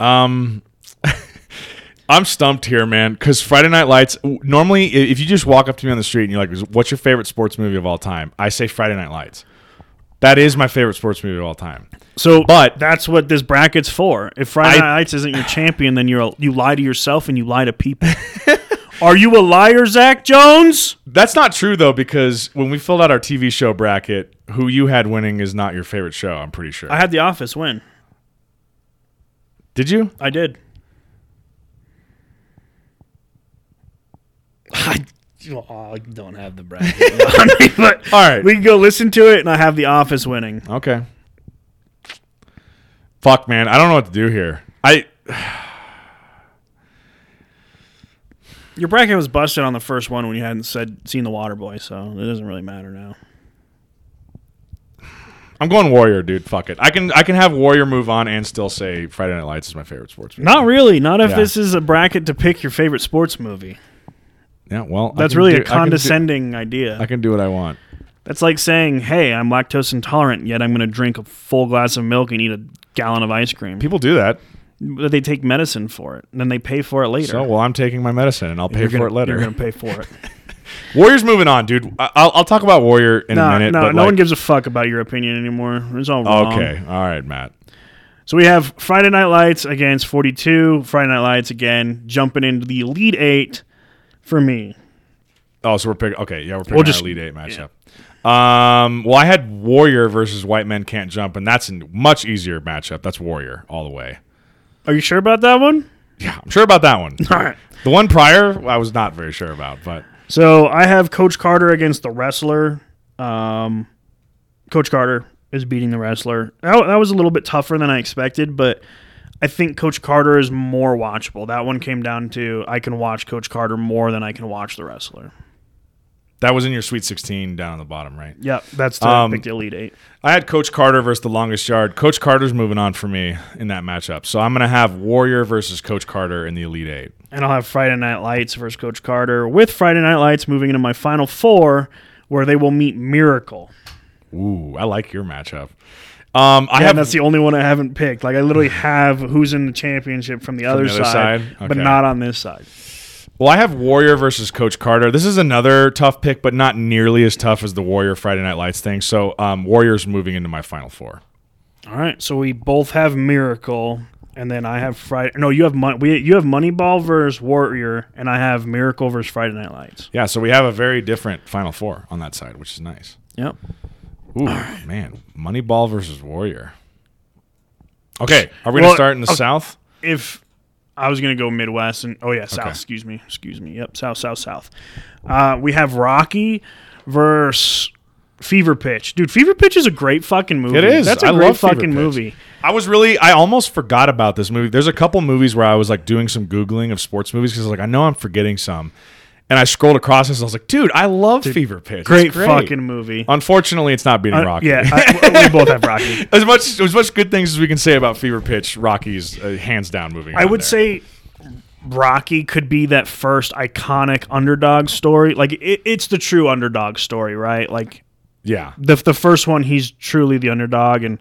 um, I'm stumped here, man, because Friday Night Lights. Normally, if you just walk up to me on the street and you're like, "What's your favorite sports movie of all time?" I say Friday Night Lights. That is my favorite sports movie of all time. So But- that's what this bracket's for. If Friday I- Night Lights isn't your champion, then you're a, you lie to yourself and you lie to people. Are you a liar, Zach Jones? That's not true though, because when we filled out our TV show bracket, who you had winning is not your favorite show. I'm pretty sure. I had The Office win. Did you? I did. I, oh, I don't have the bracket, but All right. we can go listen to it, and I have The Office winning. Okay. Fuck, man. I don't know what to do here. I Your bracket was busted on the first one when you hadn't said seen The Water Boy, so it doesn't really matter now. I'm going Warrior, dude. Fuck it. I can I can have Warrior move on and still say Friday Night Lights is my favorite sports movie. Not really. Not if Yeah. this is a bracket to pick your favorite sports movie. Yeah, well, That's really do- a I can do- condescending idea. I can do what I want. That's like saying, "Hey, I'm lactose intolerant, yet I'm going to drink a full glass of milk and eat a gallon of ice cream." People do that. But they take medicine for it, and then they pay for it later. So, well, I'm taking my medicine and I'll pay You're for gonna- it later. You're going to pay for it. Warrior's moving on, dude. I- I'll, I'll talk about Warrior in a no, minute. no, but no like- one gives a fuck about your opinion anymore. It's all wrong. Okay, all right, Matt. So we have Friday Night Lights against 42. Friday Night Lights again, jumping into the Elite Eight for me. Oh, so we're picking. Okay, yeah, we're picking We'll our just- Elite Eight matchup. Um, well, I had Warrior versus White Men Can't Jump, and that's a much easier matchup. That's Warrior all the way. Are you sure about that one? Yeah, I'm sure about that one. All right. The one prior, I was not very sure about, but So I have Coach Carter against the wrestler. Um, Coach Carter is beating the wrestler. That, that was a little bit tougher than I expected, but I think Coach Carter is more watchable. That one came down to I can watch Coach Carter more than I can watch the wrestler. That was in your Sweet 16 down on the bottom, right? Yep, that's to Um, the Elite Eight. I had Coach Carter versus the longest yard. Coach Carter's moving on for me in that matchup, so I'm gonna have Warrior versus Coach Carter in the Elite Eight. And I'll have Friday Night Lights versus Coach Carter, with Friday Night Lights moving into my final four, where they will meet Miracle. Ooh, I like your matchup. Um, I Yeah, have that's the only one I haven't picked. Like I literally have who's in the championship from the, other, the other side, side? but Okay. not on this side. Well, I have Warrior versus Coach Carter. This is another tough pick, but not nearly as tough as the Warrior Friday Night Lights thing. So, um, Warrior's moving into my final four. All right, so we both have Miracle, and then I have Friday. No, you have Mon- we you have Moneyball versus Warrior, and I have Miracle versus Friday Night Lights. Yeah, so we have a very different final four on that side, which is nice. Yep. Ooh, man, Moneyball versus Warrior. Okay, are we Well, gonna start in the okay. South? If I was gonna go Midwest and oh yeah, South. Okay. Excuse me. Excuse me. Yep. South. South. South. Uh, we have Rocky versus Fever Pitch. Dude, Fever Pitch is a great fucking movie. It is. That's a I great fucking movie. I was really, I almost forgot about this movie. There's a couple movies where I was like doing some googling of sports movies because like, I know I'm forgetting some, and I scrolled across this. and I was like, dude, I love Fever Pitch. It's Great, fucking movie. Unfortunately, it's not beating Uh, Rocky. yeah, I, we both have Rocky. as much as much good things as we can say about Fever Pitch, Rocky's uh, hands down moving. I would there. say Rocky could be that first iconic underdog story. Like it, it's the true underdog story, right? Like yeah, the the first one, he's truly the underdog, and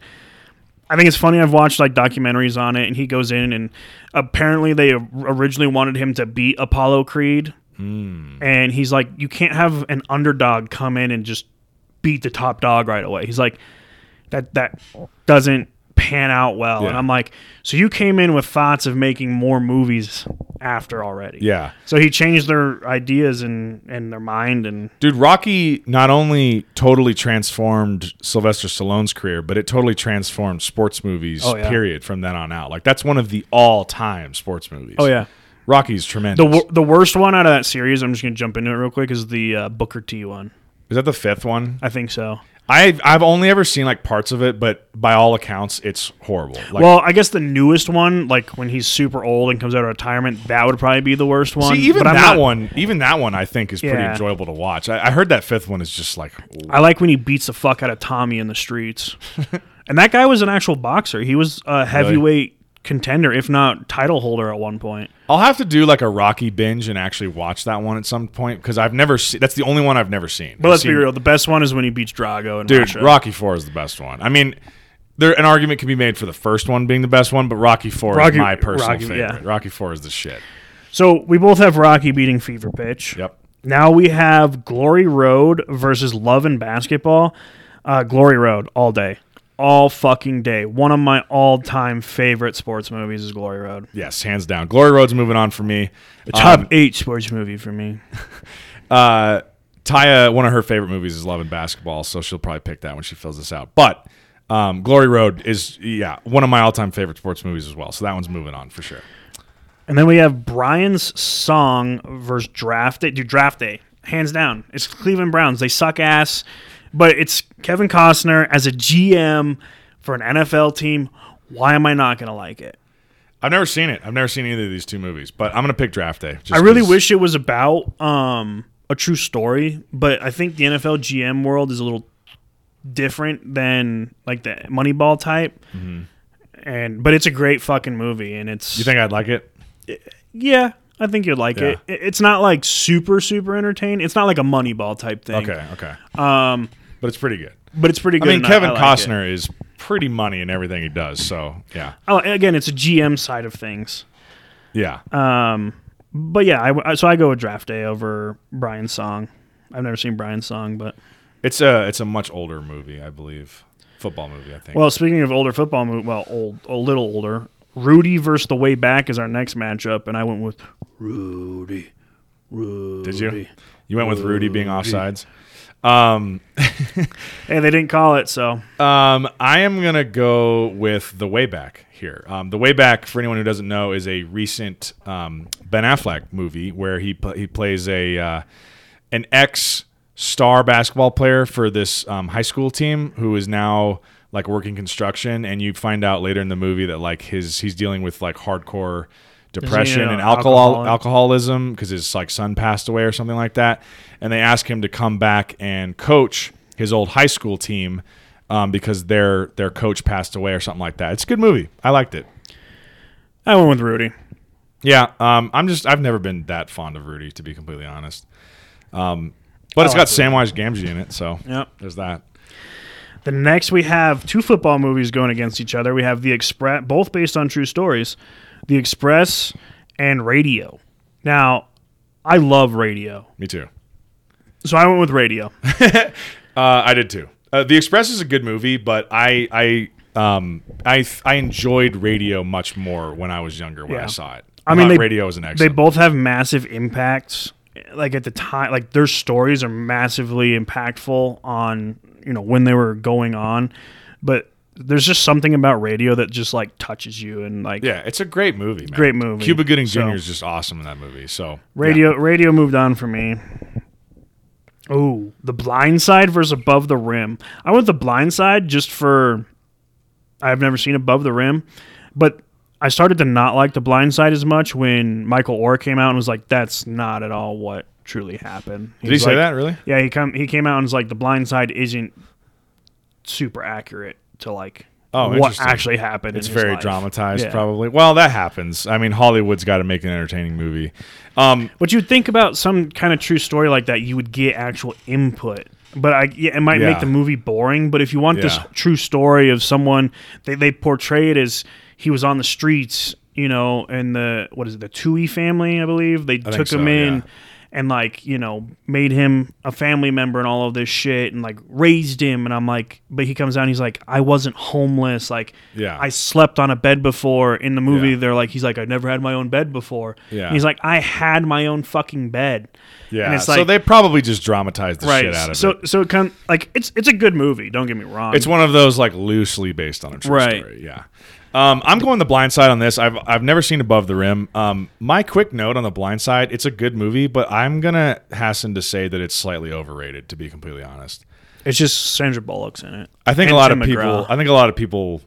I think it's funny. I've watched like documentaries on it, and he goes in, and apparently they originally wanted him to beat Apollo Creed, Hmm. and he's like, you can't have an underdog come in and just beat the top dog right away. He's like, that that doesn't pan out well, and I'm like, so you came in with thoughts of making more movies after already, yeah. So he changed their ideas and and their mind, and Dude, Rocky not only totally transformed Sylvester Stallone's career, but it totally transformed sports movies. Oh, yeah. Period. From then on out, like that's one of the all-time sports movies. oh yeah. Rocky's tremendous. The, wor- the worst one out of that series, I'm just gonna jump into it real quick, is the uh, Booker T one. Is that the fifth one? I think so. I I've only ever seen like parts of it, but by all accounts, it's horrible. Like, well, I guess the newest one, like when he's super old and comes out of retirement, that would probably be the worst one. see, even but that not- one, even that one, I think is pretty Yeah. enjoyable to watch. I, I heard that fifth one is just like, I like when he beats the fuck out of Tommy in the streets. and that guy was an actual boxer. He was a heavyweight contender, if not title holder at one point. I'll have to do like a Rocky binge and actually watch that one at some point because I've never seen. That's the only one I've never seen. But I've let's be real. The best one is when he beats Drago. In dude. Russia. Rocky Four is the best one. I mean, there an argument can be made for the first one being the best one, but Rocky Four Rocky- is my personal Rocky, favorite. yeah. Rocky Four is the shit. So we both have Rocky beating Fever Pitch. Yep. Now we have Glory Road versus Love and Basketball. Uh, Glory Road all day, all fucking day. One of my all-time favorite sports movies is Glory Road. Yes, hands down. Glory Road's moving on for me. Top Um, eight sports movie for me. uh, Taya, one of her favorite movies is Love and Basketball, so she'll probably pick that when she fills this out. But um, Glory Road is, yeah, one of my all-time favorite sports movies as well. So that one's moving on for sure. And then we have Brian's song versus Draft Day. Dude, Draft Day, hands down. It's Cleveland Browns. They suck ass, but it's Kevin Costner as a GM for an NFL team. Why am I not going to like it? I've never seen it. I've never seen either of these two movies, but I'm gonna pick Draft Day. just I really 'cause- wish it was about um, a true story, but I think the NFL GM world is a little different than like the Moneyball type. And but it's a great fucking movie, and it's Mm-hmm. You think I'd like it? yeah, I think you'd like Yeah. it. It- It's not like super super entertaining. It's not like a Moneyball type thing. Okay, okay, Um, but it's pretty good. but it's pretty good. I good. mean, and Kevin like it. Costner is pretty money in everything he does. So yeah, Oh, again, it's a GM side of things. yeah. Um, but yeah, I, I- so I go with Draft Day over Brian's song. I've never seen Brian's song, but It's a it's a much older movie, I believe. football movie. I think. Well, speaking of older football movie, well, old, a little older. Rudy versus the Way Back is our next matchup, and I went with Rudy. Rudy. Did you? You went with Rudy being offsides. Um, Hey, they didn't call it, so um, I am gonna go with the way back here. Um, the way back, for anyone who doesn't know, is a recent um, Ben Affleck movie where he pl- he plays a uh, an ex star basketball player for this um, high school team who is now like working construction, and you find out later in the movie that like his he's dealing with like hardcore depression and alcohol alcoholic? alcoholism because his like son passed away or something like that, and they ask him to come back and coach his old high school team um, because their their coach passed away or something like that. It's a good movie. I liked it. I went with Rudy. Yeah, um, I'm just I've never been that fond of Rudy to be completely honest. Um, but it's I like got Samwise Gamgee in it, so Yep. there's that. The next we have two football movies going against each other. We have The Express, both based on true stories. The Express and Radio. Now, I love Radio, Me too. so I went with Radio. Uh, I did too. Uh, the Express is a good movie, but I I um I I enjoyed Radio much more when I was younger when I saw it. I mean, they- Radio was an excellent. They both have massive impacts. Like at the time, like their stories are massively impactful on you know when they were going on, but there's just something about radio that just like touches you and like yeah, it's a great movie. Man. Great movie. Cuba Gooding Jr. So- is just awesome in that movie. So radio. Radio moved on for me. Oh, The Blind Side versus Above the Rim. I went The Blind Side just for I've never seen Above the Rim, but I started to not like The Blind Side as much when Michael Oher came out and was like, "That's not at all what truly happened." Did he say like- that really? Yeah, he come he came out and was like, "The Blind Side isn't super accurate to like Oh, what actually happened." It's very life." dramatized, Yeah. probably. Well, that happens. I mean, Hollywood's got to make an entertaining movie. Um, But you'd think about some kind of true story like that, you would get actual input. But I, yeah, it might Yeah. make the movie boring. But if you want this true story of someone, they, they portray it as he was on the streets, you know, and the what is it, the Tuohy family, I believe. They think took so, him in yeah. And like you know made him a family member and all of this shit and like raised him. And I'm like, but he comes out, and he's like, I wasn't homeless, like. yeah. I slept on a bed before. In the movie, Yeah. they're like, he's like, I never had my own bed before. Yeah. And he's like, I had my own fucking bed. yeah. and it's so like- they probably just dramatized the right. shit out of so, it. so it kind of, like it's it's a good movie. Don't get me wrong. It's one of those like loosely based on a true Right. story. Yeah. Um, I'm going the blind side on this. I've I've never seen Above the Rim. Um, my quick note on the blind side, it's a good movie, but I'm gonna hasten to say that it's slightly overrated. To be completely honest, It's just Sandra Bullock's in it. I think And a lot Tim of people. McGraw. I think a lot of people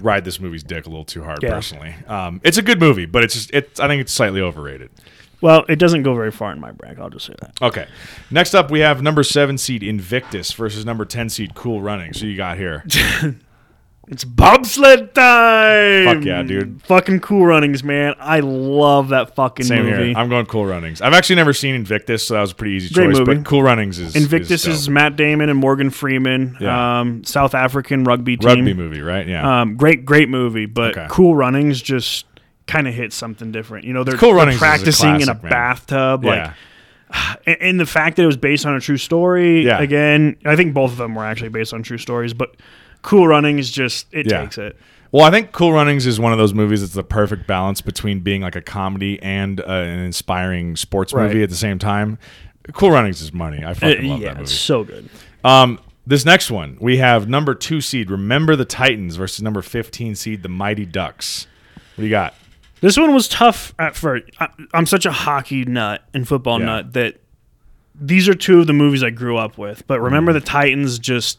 ride this movie's dick a little too hard. Yeah. Personally, um, it's a good movie, but it's just it's. I think it's slightly overrated. Well, it doesn't go very far in my bracket. I'll just say that. Okay. Next up, we have number seven seed Invictus versus number ten seed Cool Running. So you got here. It's bobsled time. Fuck yeah, dude. Fucking cool runnings, man. I love that fucking Same movie. here. I'm going Cool Runnings. I've actually never seen Invictus, so that was a pretty easy Great choice. movie. But Cool Runnings is Invictus is, dope. Matt Damon and Morgan Freeman. Yeah. Um, South African rugby team. rugby movie, right? Yeah. Um, great, great movie, but Okay. Cool Runnings just kind of hits something different. You know, they're, Cool they're Runnings a practicing in a man. bathtub, yeah. like, and, and the fact that it was based on a true story. Yeah. Again, I think both of them were actually based on true stories, but Cool Runnings just it Yeah. takes it. well, I think Cool Runnings is one of those movies that's the perfect balance between being like a comedy and uh, an inspiring sports Right. movie at the same time. Cool Runnings is money. I fucking Uh, love yeah, that movie. it's so good. Um, this next one, we have number two seed Remember the Titans versus number 15 seed The Mighty Ducks. What do you got? This one was tough at first. I, I'm such a hockey nut and football Yeah. nut that these are two of the movies I grew up with. But remember, Mm-hmm. the Titans just.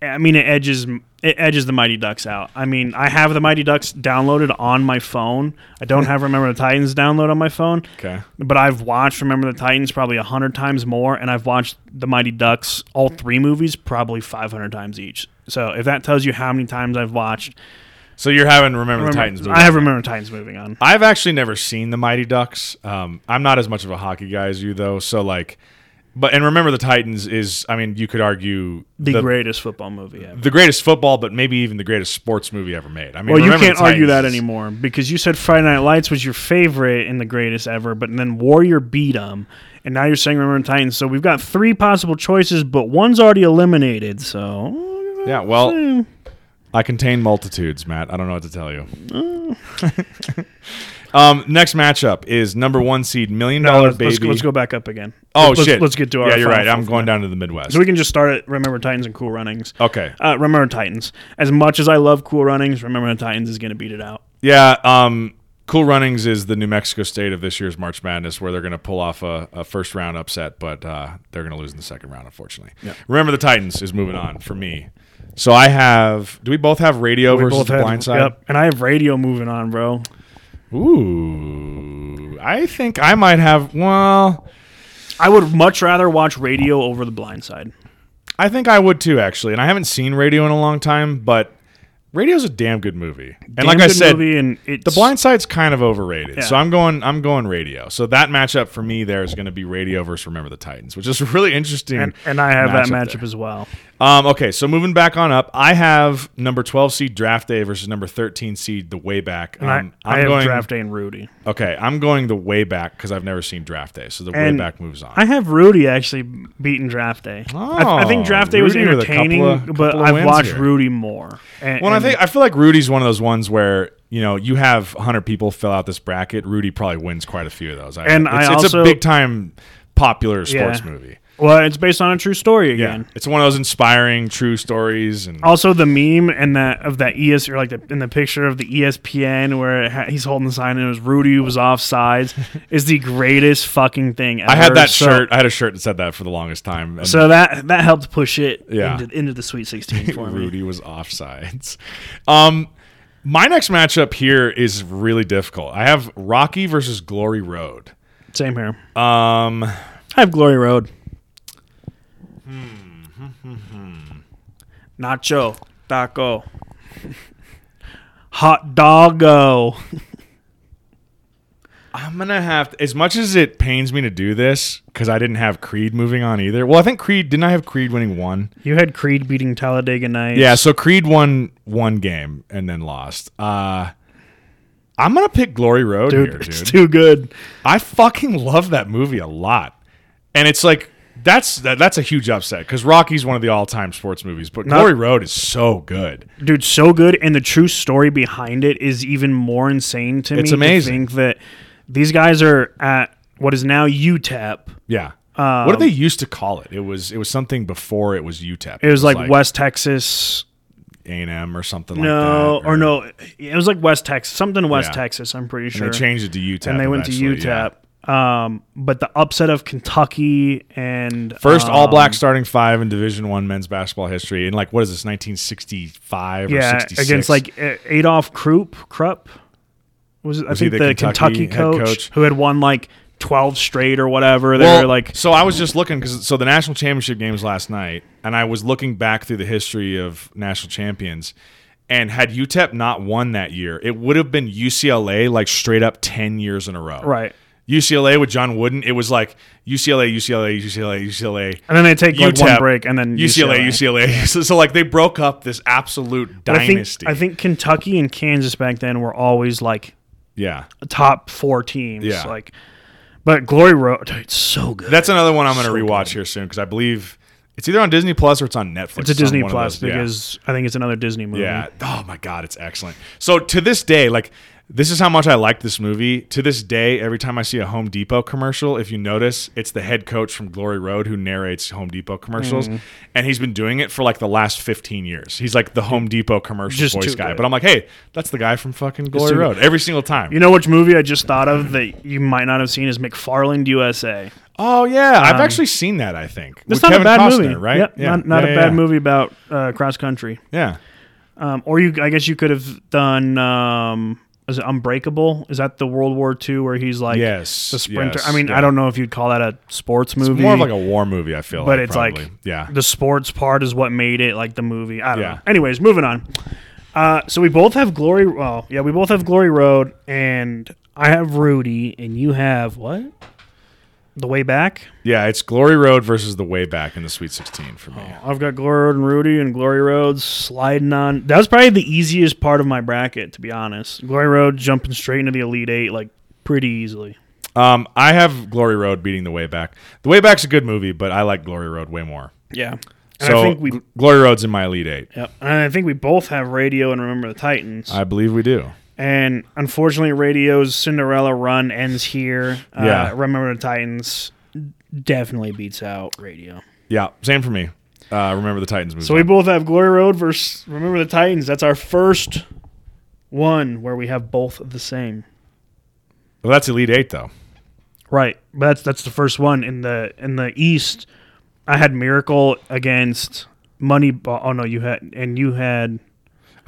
I mean, it edges it edges the Mighty Ducks out. I mean, I have the Mighty Ducks downloaded on my phone. I don't have Remember the Titans download on my phone, Okay. but I've watched Remember the Titans probably a hundred times more, and I've watched the Mighty Ducks all three movies probably five hundred times each. So if that tells you how many times I've watched, So you're having Remember, Remember- the Titans movie. I have Remember the Titans moving on. I've actually never seen the Mighty Ducks. Um, I'm not as much of a hockey guy as you, though. So like, but and remember the Titans is, I mean, you could argue The, greatest football movie ever. the greatest football, but maybe even the greatest sports movie ever made. I mean, Well, you can't argue that anymore because you said Friday Night Lights was your favorite and the greatest ever, but then Warrior beat them, and now you're saying Remember the Titans. So we've got three possible choices, but one's already eliminated. So Yeah, well, I contain multitudes, Matt. I don't know what to tell you. Uh. um, next matchup is number one seed Million No, let's, Baby. let's, let's go back up again. oh let's, shit! Let's get to our. Yeah, you're right. I'm going down to the Midwest. So we can just start at Remember Titans and Cool Runnings. okay. Uh, Remember Titans. As much as I love Cool Runnings, Remember Titans is going to beat it out. Yeah. Um, cool Runnings is the New Mexico State of this year's March Madness, where they're going to pull off a, a first round upset, but uh, they're going to lose in the second round, unfortunately. Remember the Titans is moving on for me. So I have. Do we both have radio We versus both the had- blind side? Yep. And I have radio moving on, bro. Ooh, I think I might have. Well, I would much rather watch radio over the blind side. I think I would too, actually. And I haven't seen Radio in a long time, but Radio's a damn good movie. And Damn like I said, movie and it's, The Blind Side's kind of overrated, Yeah. so I'm going. I'm going radio. So that matchup for me there is going to be radio versus Remember the Titans, which is really interesting. and, and I have that matchup matchup there. as well. Um, okay, so moving back on up, I have number 12 seed Draft Day versus number 13 seed The Way Back. Um, I, I I'm have going. Draft Day and Rudy. Okay, I'm going The Way Back because I've never seen Draft Day, so The Way Back moves on. I have Rudy actually beating Draft Day. I, I think Oh, Draft Day was Rudy a entertaining, couple of- but couple I've watched here. Rudy more. And, Well, I think I feel like Rudy's one of those ones where you know you have 100 people fill out this bracket. Rudy probably wins quite a few of those. I, And it's, I it's a big time popular sports Yeah. movie. Well, it's based on a true story again. Yeah, it's one of those inspiring true stories. And Also, the meme and that of that ES or like the, in the picture of the ESPN where it ha- he's holding the sign and it was Rudy was offsides is the greatest fucking thing. Ever. I had that So- shirt. I had a shirt that said that for the longest time. And So that that helped push it Yeah. into, into the Sweet 16 for me. Rudy was offsides. Um, my next matchup here is really difficult. I have Rocky versus Glory Road. Same here. Um, I have Glory Road. Nacho, taco, hot doggo. I'm gonna have to, as much as it pains me to do this because I didn't have Creed moving on either. Well, I think Creed didn't I have Creed winning one. You had Creed beating Talladega Nights. Yeah, so Creed won one game and then lost. Uh, I'm gonna pick Glory Road dude, here, it's dude. too good. I fucking love that movie a lot, and it's like that's that, that's a huge upset because Rocky's one of the all time sports movies, but Not- Glory Road is so good. Dude, so good, and the true story behind it is even more insane to me. It's to amazing. think that these guys are at what is now UTEP. Yeah. what did they used to call it? It was it was something before it was UTEP. Um, It was like, West Texas. A and M or something No, like that. No, or no, it was like West Texas, something West Yeah. Texas. I'm pretty And sure. they changed it to UTEP. and they went to eventually, yeah. Um, but the upset of Kentucky and First all um, black starting five in Division One men's basketball history. In like what is this, 1965 or yeah, 66? against like Adolf Krupp. Krupp was it? I think the the, Kentucky Kentucky, coach, coach? who had won like 12 straight or whatever. They well, were like, so I was just looking because so the national championship games last night, and I was looking back through the history of national champions. And had UTEP not won that year, it would have been UCLA like straight up 10 years in a row. right. UCLA with John Wooden, it was like UCLA, UCLA, UCLA, UCLA, And then they take like UTEP, one break and then UCLA, UCLA. So, so like they broke up this absolute But I think, dynasty. I think Kentucky and Kansas back then were always like yeah. top four teams. Yeah. Like, but Glory Road, dude, it's so good. That's another one I'm going to So rewatch here soon because I believe it's either on Disney Plus or it's on Netflix. it's a Disney Plus those. Yeah. because I think it's another Disney movie. Yeah. Oh my god, it's excellent. So to this day, like this is how much I like this movie. To this day, every time I see a Home Depot commercial, if you notice, it's the head coach from Glory Road who narrates Home Depot commercials, Mm-hmm. and he's been doing it for like the last 15 years. He's like the Home Depot commercial Just voice guy. good. But I'm like, hey, that's the guy from fucking Glory Road every single time. You know which movie I just thought of that you might not have seen is McFarland USA. oh yeah, I've Um, actually seen that. I think It's not Kevin a bad Costner, movie, right? Yep, not, not Yeah, a yeah, bad yeah. movie about uh, cross country. Yeah. Um, or you, I guess you could have done. Um, is it Unbreakable? Is that the World War II where he's like yes. the sprinter? yes, I mean, yeah. I don't know if you'd call that a sports movie. It's more of like a war movie. I feel, but like, it's probably. like yeah. the sports part is what made it like the movie. I don't Yeah. know. Anyways, moving on. Uh, so we both have Glory. Well, yeah, we both have Glory Road, and I have Rudy, and you have what? The Way Back. Yeah, it's Glory Road versus the Way Back in the Sweet 16 for me. I've got Glory Road and Rudy, and Glory Road sliding on. That was probably the easiest part of my bracket, to be honest. Glory Road jumping straight into the Elite Eight like pretty easily. Um, I have Glory Road beating the Way Back. The Way Back's a good movie, but I like Glory Road way more. Yeah. And I so think we- Glory Road's in my elite eight. Yep. And I think we both have Radio and Remember the Titans. I believe we do. And unfortunately, Radio's Cinderella run ends here. Uh, Yeah. Remember the Titans definitely beats out Radio. Yeah, same for me. Uh, remember the Titans movie. So we both have Glory Road versus Remember the Titans. That's our first one where we have both the same. well, that's elite eight though. Right. But that's that's the first one in the in the East. I had Miracle against Moneyball. Oh no, you had and you had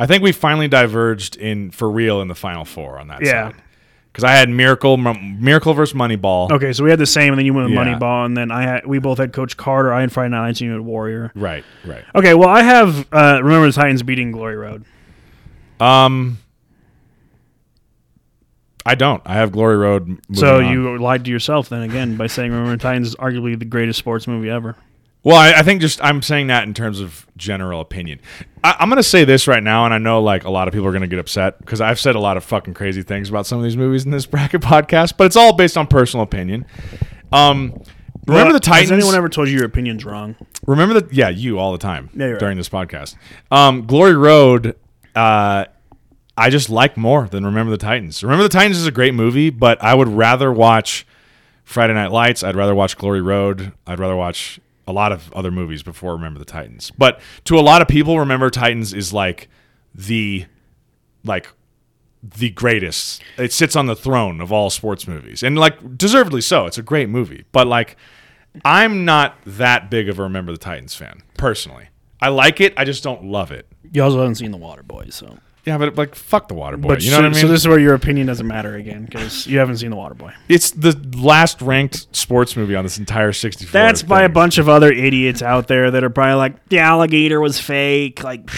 I think we finally diverged in for real in the final four on that Yeah. side. Because I had Miracle, M- Miracle versus Moneyball. okay. So we had the same, and then you went with Yeah. Moneyball, and then I had we both had Coach Carter. I had Friday Night Lights, and you had Warrior. Right, right. Okay. Well, I have uh, Remember the Titans beating Glory Road. Um, I don't. I have Glory Road. moving So on. you lied to yourself then again by saying Remember the Titans is arguably the greatest sports movie ever. Well, I, I think just I'm saying that in terms of general opinion. I, I'm going to say this right now, and I know like a lot of people are going to get upset because I've said a lot of fucking crazy things about some of these movies in this bracket podcast, but it's all based on personal opinion. Um, remember the Titans? Has anyone ever told you your opinion's wrong? Remember that? Yeah, you all the time Yeah, during this podcast. Um, Glory Road, uh, I just like more than Remember the Titans. Remember the Titans is a great movie, but I would rather watch Friday Night Lights. I'd rather watch Glory Road. I'd rather watch a lot of other movies before Remember the Titans. But to a lot of people, Remember Titans is like the like the greatest. It sits on the throne of all sports movies, and like deservedly so. It's a great movie, but like I'm not that big of a Remember the Titans fan personally. I like it, I just don't love it. You also haven't seen The Water Boy, so. Yeah, but like fuck the Water Boy. But you know so, what I mean? so this is where your opinion doesn't matter again because you haven't seen The Water Boy. it's the last ranked sports movie on this entire 64. That's by a bunch of other idiots out there that are probably like, the alligator was fake. Like,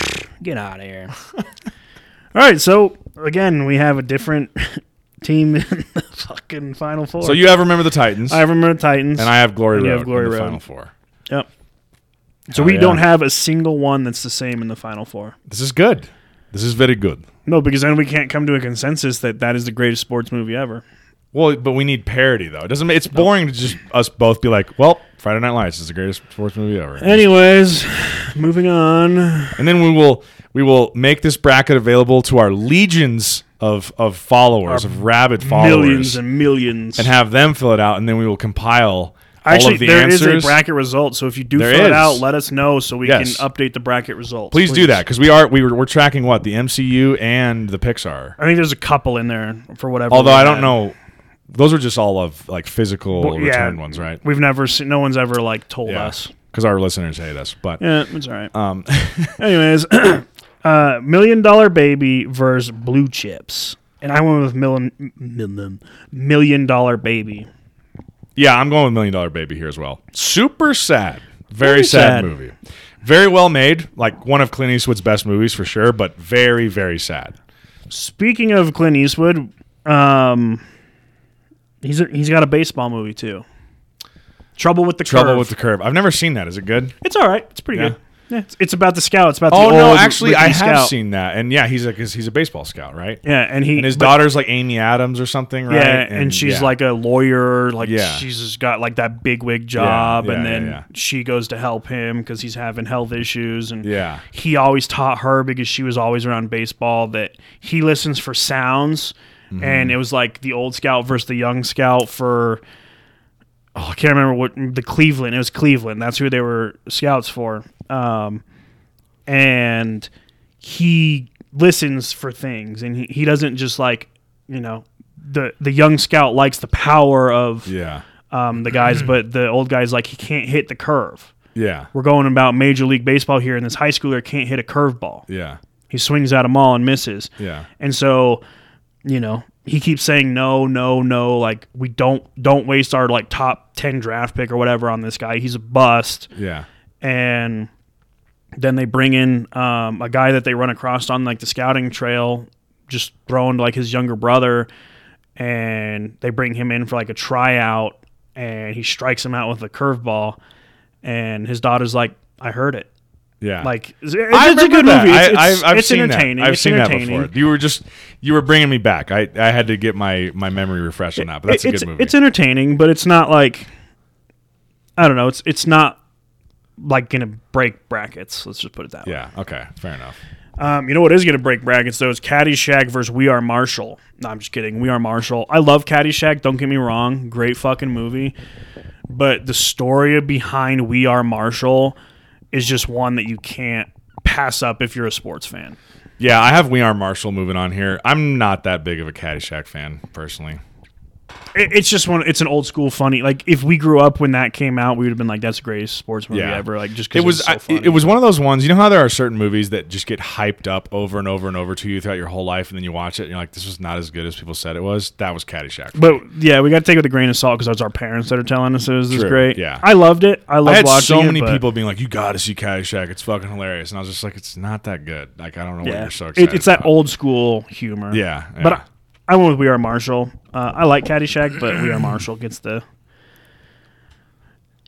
get out of here. All right, so again, we have a different team in the fucking Final Four. So you have Remember the Titans, I have remember the Titans. and I have Glory and you have Glory in the Road. final four. Yep. Oh, so Hell we yeah. don't have a single one that's the same in the Final Four. This is good. This is very good. No, because then we can't come to a consensus that that is the greatest sports movie ever. Well, but we need parody though. It doesn't. It's boring to just us both be like, "Well, Friday Night Lights is the greatest sports movie ever," Anyways, moving on. and then we will we will make this bracket available to our legions of of followers, of rabid followers, Millions and millions. and have them fill it out, and then we will compile Actually, of the there is answers. a bracket result. So if you do There fill it is. out, let us know so we Yes. can update the bracket results. Please, do that because we are we were, we're tracking what the MCU and the Pixar. I think there's a couple in there for whatever. Although I don't had. know, those are just all of like physical Well, yeah. return ones, right? We've never seen. No one's ever like told Yeah, us. because our listeners hate us. But Yeah, it's all right. um, Anyways, uh, Million Dollar Baby versus Blue Chips, and I went with million million million Dollar Baby. Yeah, I'm going with Million Dollar Baby here as well. Super sad, very, Very sad, sad. movie. Very well made, like one of Clint Eastwood's best movies for sure, but very very sad. Speaking of Clint Eastwood, um, he's a, he's got a baseball movie too. Trouble with the curve. Trouble Curve. with the Curve. I've never seen that. Is it good? It's all right. It's pretty Yeah. good. It's, it's about the scout. It's about the Oh no, actually, I have scout. seen that, and yeah, he's like he's a baseball scout, right? Yeah, and he And his but- daughter's like Amy Adams or something, right? Yeah, and, she's yeah. like a lawyer. Like Yeah. she's got like that big wig job, yeah, and then she goes to help him because he's having health issues, and yeah, he always taught her because she was always around baseball that he listens for sounds, Mm-hmm. and it was like the old scout versus the young scout for. Oh, I can't remember what the Cleveland. It was Cleveland. That's who they were scouts for. Um, and he listens for things, and he, he doesn't just like you know the the young scout likes the power of yeah, um, the guys, but the old guy's like he can't hit the curve. yeah, We're going about Major League Baseball here, and this high schooler can't hit a curveball. yeah, He swings at them all and misses. yeah. And so, you know, he keeps saying no, no, no. Like we don't don't waste our like top ten draft pick or whatever on this guy. He's a bust. Yeah. And then they bring in um, a guy that they run across on like the scouting trail, just throwing to like his younger brother, and they bring him in for like a tryout, and he strikes him out with a curveball, and his daughter's like, "I heard it." Yeah. Like it's, it's a good that. movie. It's, I, I've, I've it's seen entertaining. that. I've it's seen that before. You were just you were bringing me back. I, I had to get my, my memory refreshed on that. But that's a good movie. It's entertaining, but it's not like I don't know. It's it's not like gonna break brackets. Let's just put it that way. Yeah. Okay. Fair enough. Um, you know what is gonna break brackets though is Caddyshack versus We Are Marshall. No, I'm just kidding. We Are Marshall. I love Caddyshack. Don't get me wrong. Great fucking movie. But the story behind We Are Marshall is just one that you can't pass up if you're a sports fan. Yeah, I have We Are Marshall moving on here. I'm not that big of a Caddyshack fan personally. It, it's just one. It's an old school funny. Like if we grew up when that came out, we would have been like, "That's the greatest sports movie Yeah. ever." Like just 'cause It was so I- funny. it was one of those ones. You know how there are certain movies that just get hyped up over and over and over to you throughout your whole life, and then you watch it and you're like, "This was not as good as people said it was." That was Caddyshack. But yeah, we got to take it with a grain of salt because that's our parents that are telling us it was this True, great. yeah. I loved it. I loved I had watching so it, many but- people being like, "You got to see Caddyshack. It's fucking hilarious," and I was just like, "It's not that good." Like I don't know what Yeah, you're so It- excited. it's that about. old school humor. Yeah, but yeah. I, I went with We Are Marshall. Uh, I like Caddyshack, but We Are Marshall gets the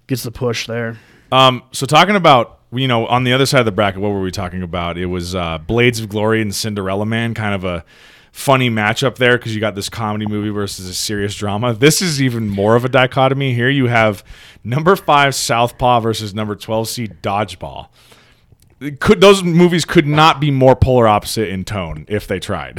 gets the push there. Um, so talking about you know on the other side of the bracket, what were we talking about? It was uh, Blades of Glory and Cinderella Man, kind of a funny matchup there because you got this comedy movie versus a serious drama. This is even more of a dichotomy. Here you have number five Southpaw versus number twelve seed Dodgeball. Could those movies could not be more polar opposite in tone if they tried.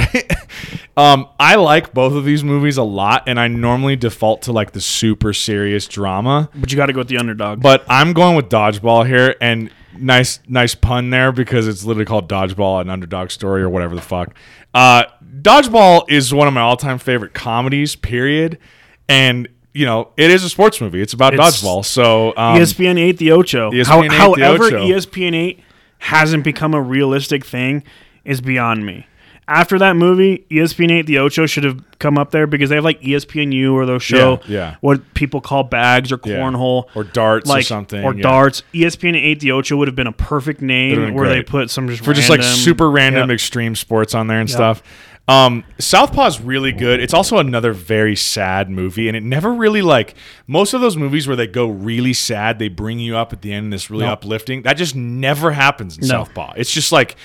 um, I like both of these movies a lot, and I normally default to like the super serious drama. But you got to go with the underdog. But I'm going with dodgeball here, and nice, nice pun there because it's literally called dodgeball, an underdog story or whatever the fuck. Uh, dodgeball is one of my all-time favorite comedies. Period, and you know it is a sports movie. It's about It's- dodgeball. So um, ESPN eight the Ocho. ESPN How- 8 the however, Ocho. ESPN eight hasn't become a realistic thing is beyond me. After that movie, ESPN eight the Ocho should have come up there because they have like E ESPNU or those show Yeah, yeah. what people call bags or Yeah. cornhole or darts like or something or yeah. darts. ESPN eight the Ocho would have been a perfect name been where they put some just for just like super random Yep. extreme sports on there and stuff. Um, Southpaw's really good. It's also another very sad movie, and it never really like most of those movies where they go really sad, they bring you up at the end, this really No. uplifting. That just never happens in No. Southpaw. It's just like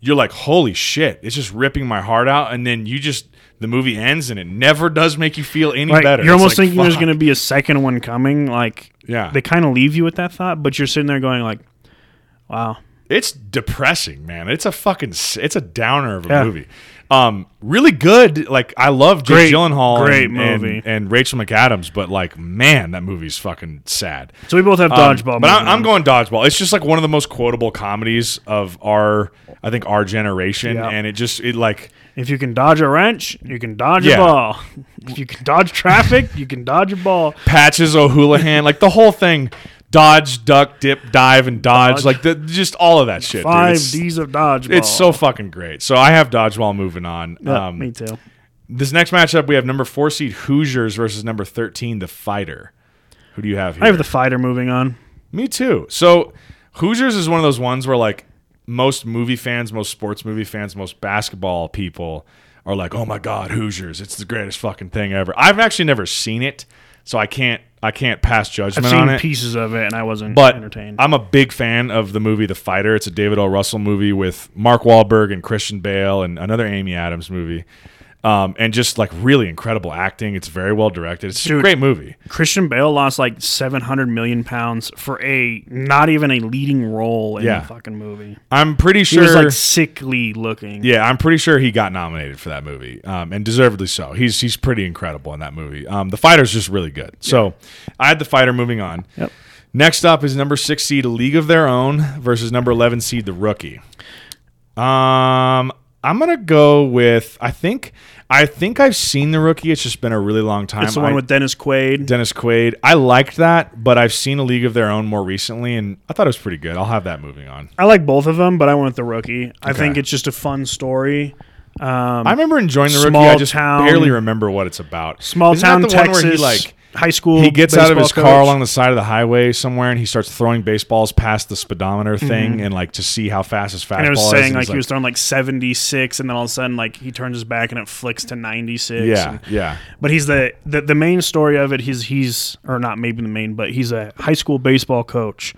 you're like, holy shit, it's just ripping my heart out, and then you just the movie ends, and it never does make you feel any Right, better. You're It's almost like, thinking there's fuck. going to be a second one coming. Like Yeah. they kind of leave you with that thought, but you're sitting there going like, "Wow, It's depressing, man. It's a fucking s- it's a downer of a Yeah. movie. Um, really good. Like I love Jake Great- Gyllenhaal, great and, and- movie. and, Rachel McAdams, but like, man, that movie's fucking sad. So we both have Um, dodgeball. but I'm, moving I'm on. going dodgeball. It's just like one of the most quotable comedies of our, I think, our generation, Yeah. and it just it like If you can dodge a wrench, you can dodge Yeah. a ball. If you can dodge traffic, you can dodge a ball. Patches O'Houlihan, like the whole thing, dodge, duck, dip, dive, and dodge, Dodge. like the just all of that shit. dude. Five D's of dodgeball. It's so fucking great. So I have dodgeball moving on. Yeah, um, me too. This next matchup, we have number four seed Hoosiers versus number thirteen, the Fighter. Who do you have here? I have the fighter moving on. Me too. So Hoosiers is one of those ones where like most movie fans, most sports movie fans, most basketball people are like, "Oh my god, Hoosiers! It's the greatest fucking thing ever." I've actually never seen it, so I can't I can't pass judgment I've seen on it. pieces of it and I wasn't But entertained. I'm a big fan of the movie The Fighter. It's a David O. Russell movie with Mark Wahlberg and Christian Bale and another Amy Adams movie. Um, and just like really incredible acting. It's very well directed. It's just a great movie. Christian Bale lost like 700 million pounds for a not even a leading role in Yeah. the fucking movie. I'm pretty sure. He was like sickly looking. yeah, I'm pretty sure he got nominated for that movie, um, and deservedly so. He's he's pretty incredible in that movie. Um, the fighter's just really good. So I had the fighter moving on. Yep. Next up is number six seed A League of Their Own versus number eleven seed The Rookie. Um, I'm gonna go with I think I think I've seen The Rookie. It's just been a really long time. It's the one I- with Dennis Quaid. Dennis Quaid. I liked that, but I've seen A League of Their Own more recently, and I thought it was pretty good. I'll have that moving on. I like both of them, but I went with the rookie. I Okay. think it's just a fun story. Um, I remember enjoying The Rookie. I just town- barely remember what it's about. small Isn't town that the one Texas, where he like high school. he gets out of his baseball car along the side of the highway somewhere and he starts throwing baseballs past the speedometer thing and like to see how fast his fastball Mm-hmm. and it was is. saying like he's he was throwing like 76 and then all of a sudden like he turns his back and it flicks to 96 yeah, and- yeah, but he's the, the the main story of it he's he's or not maybe the main but he's a high school baseball coach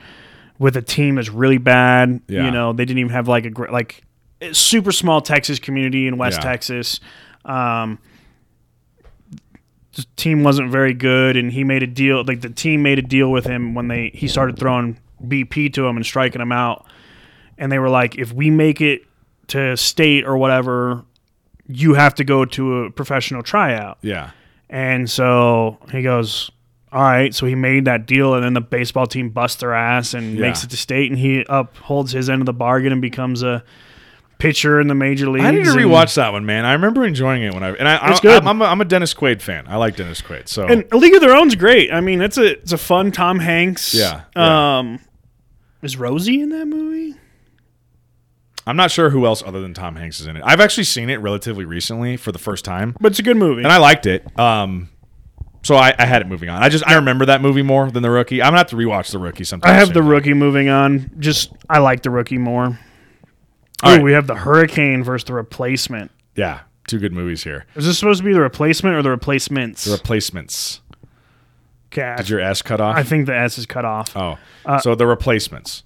with a team that's really bad Yeah. you know they didn't even have like a like super small texas community in west Yeah. texas um team wasn't very good and he made a deal like the team made a deal with him when they he started throwing BP to him and striking him out. And they were like, if we make it to state or whatever, you have to go to a professional tryout. Yeah. And so he goes, all right. So he made that deal, and then the baseball team busts their ass and Yeah. makes it to state, and he upholds his end of the bargain and becomes a pitcher in the major leagues. I need to rewatch that one, man. I remember enjoying it when I and I, I, good. I'm, a, I'm a Dennis Quaid fan. I like Dennis Quaid. So And League of Their Own's great. I mean, it's a it's a fun Tom Hanks. Yeah, yeah. Um, is Rosie in that movie? I'm not sure who else other than Tom Hanks is in it. I've actually seen it relatively recently for the first time, But it's a good movie. and I liked it. Um, so I, I had it moving on. I just I remember that movie more than the rookie. I'm gonna have to rewatch the rookie sometime. I have soon. the rookie moving on. Just I like the rookie more. All oh, right. we have the Hurricane versus the Replacement. Yeah, two good movies here. Is this supposed to be the replacement or the replacements? The replacements. Cat. Did your S cut off? I think the S is cut off. oh, so the replacements.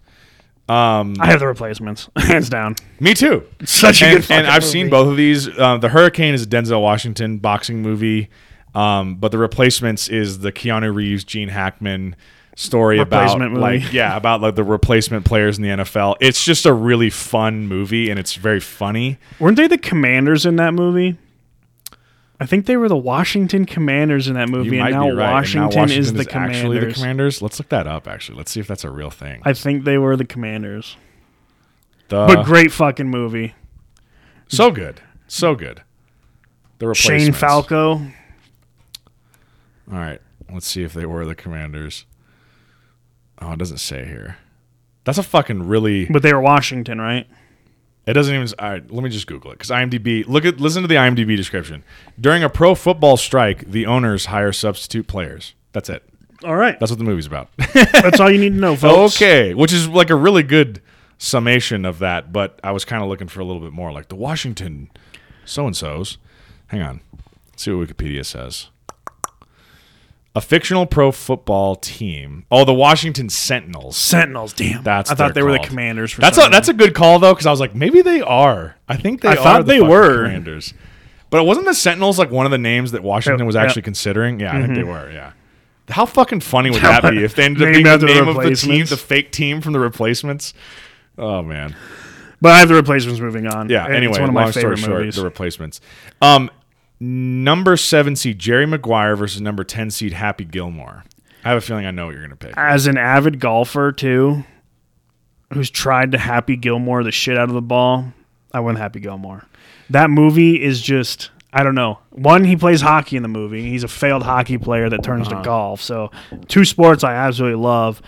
Um, I have the replacements, hands down. me too. Such a and, good and I've movie. seen both of these. Uh, the Hurricane is a Denzel Washington boxing movie, um, but the Replacements is the Keanu Reeves, Gene Hackman story about movie. like yeah about like the replacement players in the NFL. It's just a really fun movie and it's very funny. Weren't they the commanders in that movie? I think they were the Washington Commanders in that movie, and now, right. and Washington, now Washington is the Commanders. actually the Commanders. Let's look that up. Actually, let's see if that's a real thing. I think they were the Commanders. The, But great fucking movie. so good, so good. The Shane. Falco. All right, let's see if they were the Commanders. Oh, it doesn't say here. That's a fucking really. But they were Washington, right? It doesn't even. All right, let me just Google it because IMDb. Look at listen to the IMDb description. During a pro football strike, the owners hire substitute players. That's it. All right. That's what the movie's about. That's all you need to know, folks. okay, which is like a really good summation of that. But I was kind of looking for a little bit more, like the Washington so and so's. Hang on, Let's see what Wikipedia says. A fictional pro football team. Oh, the Washington Sentinels. Sentinels, damn. That's I thought they're were the called. Commanders. For That's a that's a good call though, because I was like, maybe they are. I think they I are. thought the they fucking were. Commanders. But it wasn't the Sentinels like one of the names that Washington was Yep. actually considering. Yeah, I think they were. Yeah. How fucking funny would that be if they ended up Named being the after the name of the team, replacements. the fake team from the replacements? Oh man. But I have the replacements moving on. Yeah. It's Anyway, one of my long story favorite short, movies. the replacements. Um, number seven seed Jerry Maguire versus number ten seed Happy Gilmore. I have a feeling I know what you're gonna pick. As an avid golfer too, who's tried to Happy Gilmore the shit out of the ball, I went Happy Gilmore. That movie is just I don't know. One, he plays hockey in the movie. He's a failed hockey player that turns Uh-huh. to golf. So two sports I absolutely love.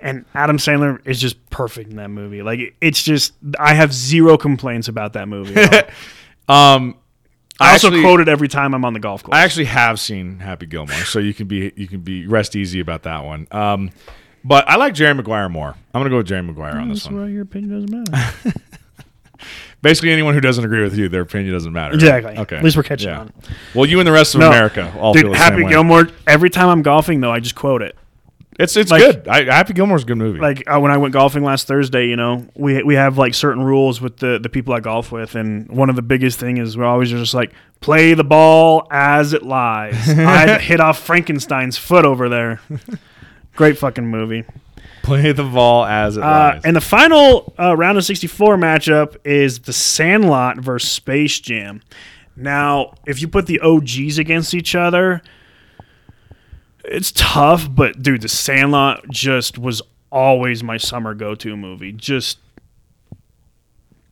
And Adam Sandler is just perfect in that movie. Like it's just I have zero complaints about that movie. Um, I also actually- quote it every time I'm on the golf course. I actually have seen Happy Gilmore, so you can be you can be rest easy about that one. Um, but I like Jerry Maguire more. I'm gonna go with Jerry Maguire on this one. why your opinion doesn't matter. Basically, anyone who doesn't agree with you, their opinion doesn't matter. right? Exactly. Okay. At least we're catching Yeah. on. Well, you and the rest of No. America all Dude, feel the Happy same way. Gilmore. Every time I'm golfing, though, I just quote it. It's it's like- good. I, Happy Gilmore's a good movie. Like uh, when I went golfing last Thursday, you know, we we have like certain rules with the the people I golf with, and one of the biggest thing is we're always just like play the ball as it lies. I hit off Frankenstein's foot over there. Great fucking movie. Play the ball as it Uh, lies. and the final uh, round of 64 matchup is the Sandlot versus Space Jam. Now, if you put the OGs against each other, it's tough, but dude, the Sandlot just was always my summer go-to movie. Just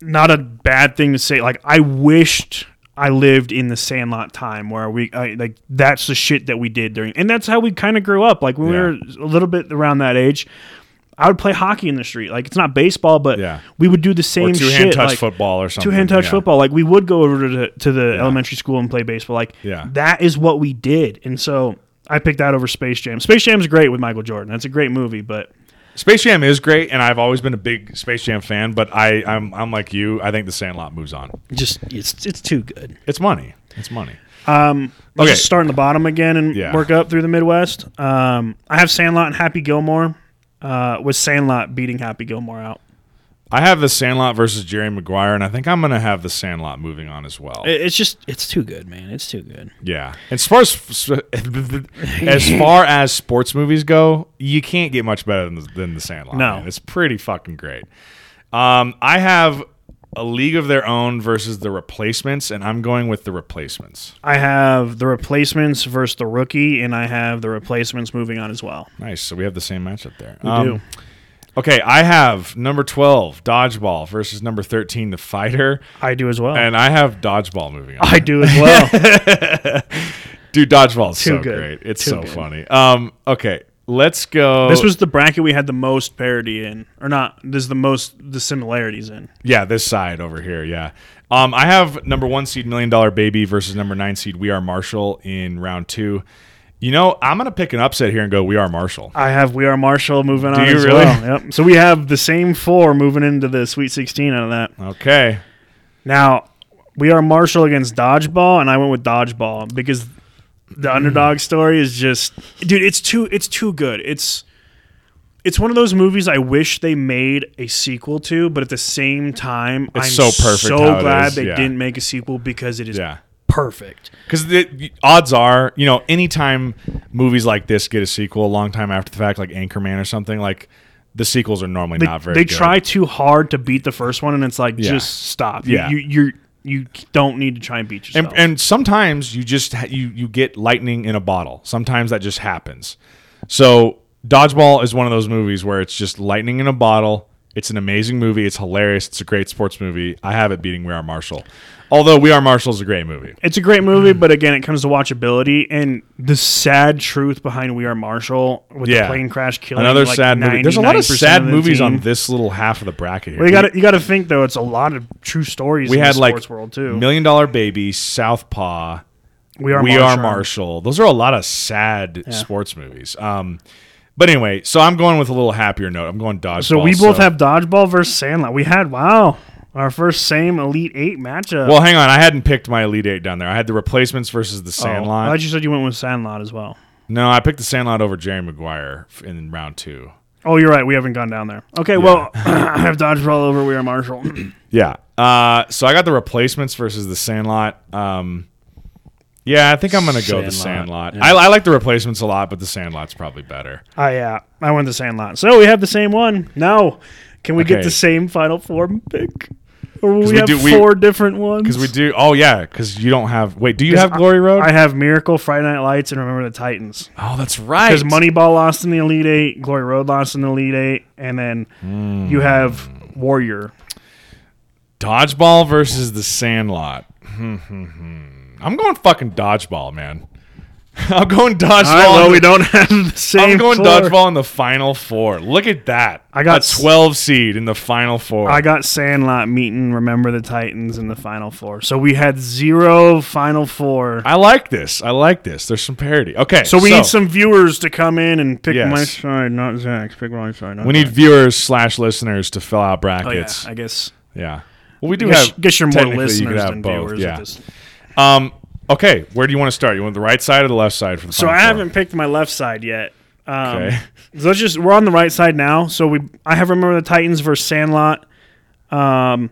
not a bad thing to say. Like I wished I lived in the Sandlot time where we I, like that's the shit that we did during, and that's how we kind of grew up. Like when Yeah. we were a little bit around that age, I would play hockey in the street. Like it's not baseball, but Yeah. we would do the same two shit. hand touch like, football or something. Two hand touch yeah. football. Like we would go over to the, to the elementary school and play baseball. Like Yeah. that is what we did, and so. I picked that over Space Jam. Space Jam's great with Michael Jordan. That's a great movie, but Space Jam is great, and I've always been a big Space Jam fan. But I, I'm, I'm like you. I think the Sandlot moves on. just it's it's too good. It's money. It's money. Um, let's Okay. just start in the bottom again and Yeah. work up through the Midwest. Um, I have Sandlot and Happy Gilmore. Uh, with Sandlot beating Happy Gilmore out. I have the Sandlot versus Jerry Maguire, and I think I'm gonna have the Sandlot moving on as well. It- It's just it's too good, man. It's too good. yeah. As far as as far as sports movies go, you can't get much better than the, than the Sandlot. No. man. it's pretty fucking great. Um, I have a League of Their Own versus the Replacements, and I'm going with the Replacements. I have the replacements versus the rookie, and I have the replacements moving on as well. Nice. So we have the same matchup there. We Um, do. Okay, I have number 12, Dodgeball, versus number 13, The Fighter. I do as well. And I have Dodgeball moving on. I do as well. Dude, Dodgeball is Too so good. great. It's Too so good. funny. Um, okay, let's go. this was the bracket we had the most parity in, or not? This is the most the similarities in. yeah, this side over here. Yeah. Um, I have number one seed Million Dollar Baby versus number nine seed We Are Marshall in round two. You know, I'm gonna pick an upset here and go We Are Marshall. I have We Are Marshall moving on you as really? well. Yep. So we have the same four moving into the Sweet 16 out of that. Okay. Now, we are Marshall against Dodgeball, and I went with Dodgeball because the Hmm. underdog story is just, dude. It's too, it's too good. It's, it's one of those movies I wish they made a sequel to, but at the same time, It's I'm so perfect So how it glad is, they yeah. didn't make a sequel because it is Yeah. Perfect. Because the odds are, you know, anytime movies like this get a sequel a long time after the fact, like Anchorman or something, like the sequels are normally They, not very they good. try too hard to beat the first one, and it's like Yeah. just stop. You- Yeah. you you you don't need to try and beat yourself. and, and sometimes you just ha- you you get lightning in a bottle. Sometimes that just happens. So Dodgeball is one of those movies where it's just lightning in a bottle. It's an amazing movie. It's hilarious. It's a great sports movie. I have it beating We Are Marshall. Although We Are Marshall is a great movie. It's a great movie, but again, it comes to watchability and the sad truth behind We Are Marshall with Yeah. the plane crash killing. Another like sad movie. There's a lot of 99% sad the movies team. on this little half of the bracket here. Well, you got you got to think though. It's a lot of true stories. we in had the like sports world too. Million Dollar Baby, Southpaw, we are we Marshall. are Marshall. Those are a lot of sad sports movies. Um, but anyway, so I'm going with a little happier note. I'm going dodgeball. So we both have dodgeball versus Sandlot. We had wow our first same Elite Eight matchup. Well, hang on. I hadn't picked my elite eight down there. I had the replacements versus the Oh, Sandlot. I thought you said you went with Sandlot as well. no, I picked the Sandlot over Jerry Maguire in round two. Oh, you're right. We haven't gone down there. Okay, well, I have dodgeball over We Are Marshall. Yeah. Uh, so I got the replacements versus the Sandlot. Um, yeah, I think I'm gonna go the Sandlot, Sandlot. I, I like the replacements a lot, but the Sandlot's probably better. Oh yeah, I went the Sandlot. So we have the same one. Now, can we Okay. get the same Final Four pick, or will 'Cause we, we have do- we- four different ones? Because we do. Oh yeah, because you don't have. Wait, do you have Glory Road? I have Miracle, Friday Night Lights, and Remember the Titans. oh, that's right. Because Moneyball lost in the Elite Eight, Glory Road lost in the Elite Eight, and then Hmm. you have Warrior. Dodgeball versus the Sandlot. Hmm, hmm, hmm. I'm going fucking dodgeball, man. I'm going dodgeball. All right, well, we don't have the same. I'm going four. dodgeball in the final four. Look at that. I got a 12 seed in the final four. I got Sandlot meeting Remember the Titans in the Final Four. So we had zero Final Four. I like this. I like this. There's some parity. Okay, So we need some viewers to come in and pick Yes. my side, not Zach's. Pick my side. We need viewers slash listeners to fill out Oh yeah, brackets. I guess. yeah. Well, we do guess, have. guess you're more you listeners have than both, viewers. Yeah. Um. Okay. Where do you want to start? You want the right side or the left side for the So I haven't picked my left side yet. Um, Okay. so let's just we're on the right side now. So we I have remember the Titans versus Sandlot, um,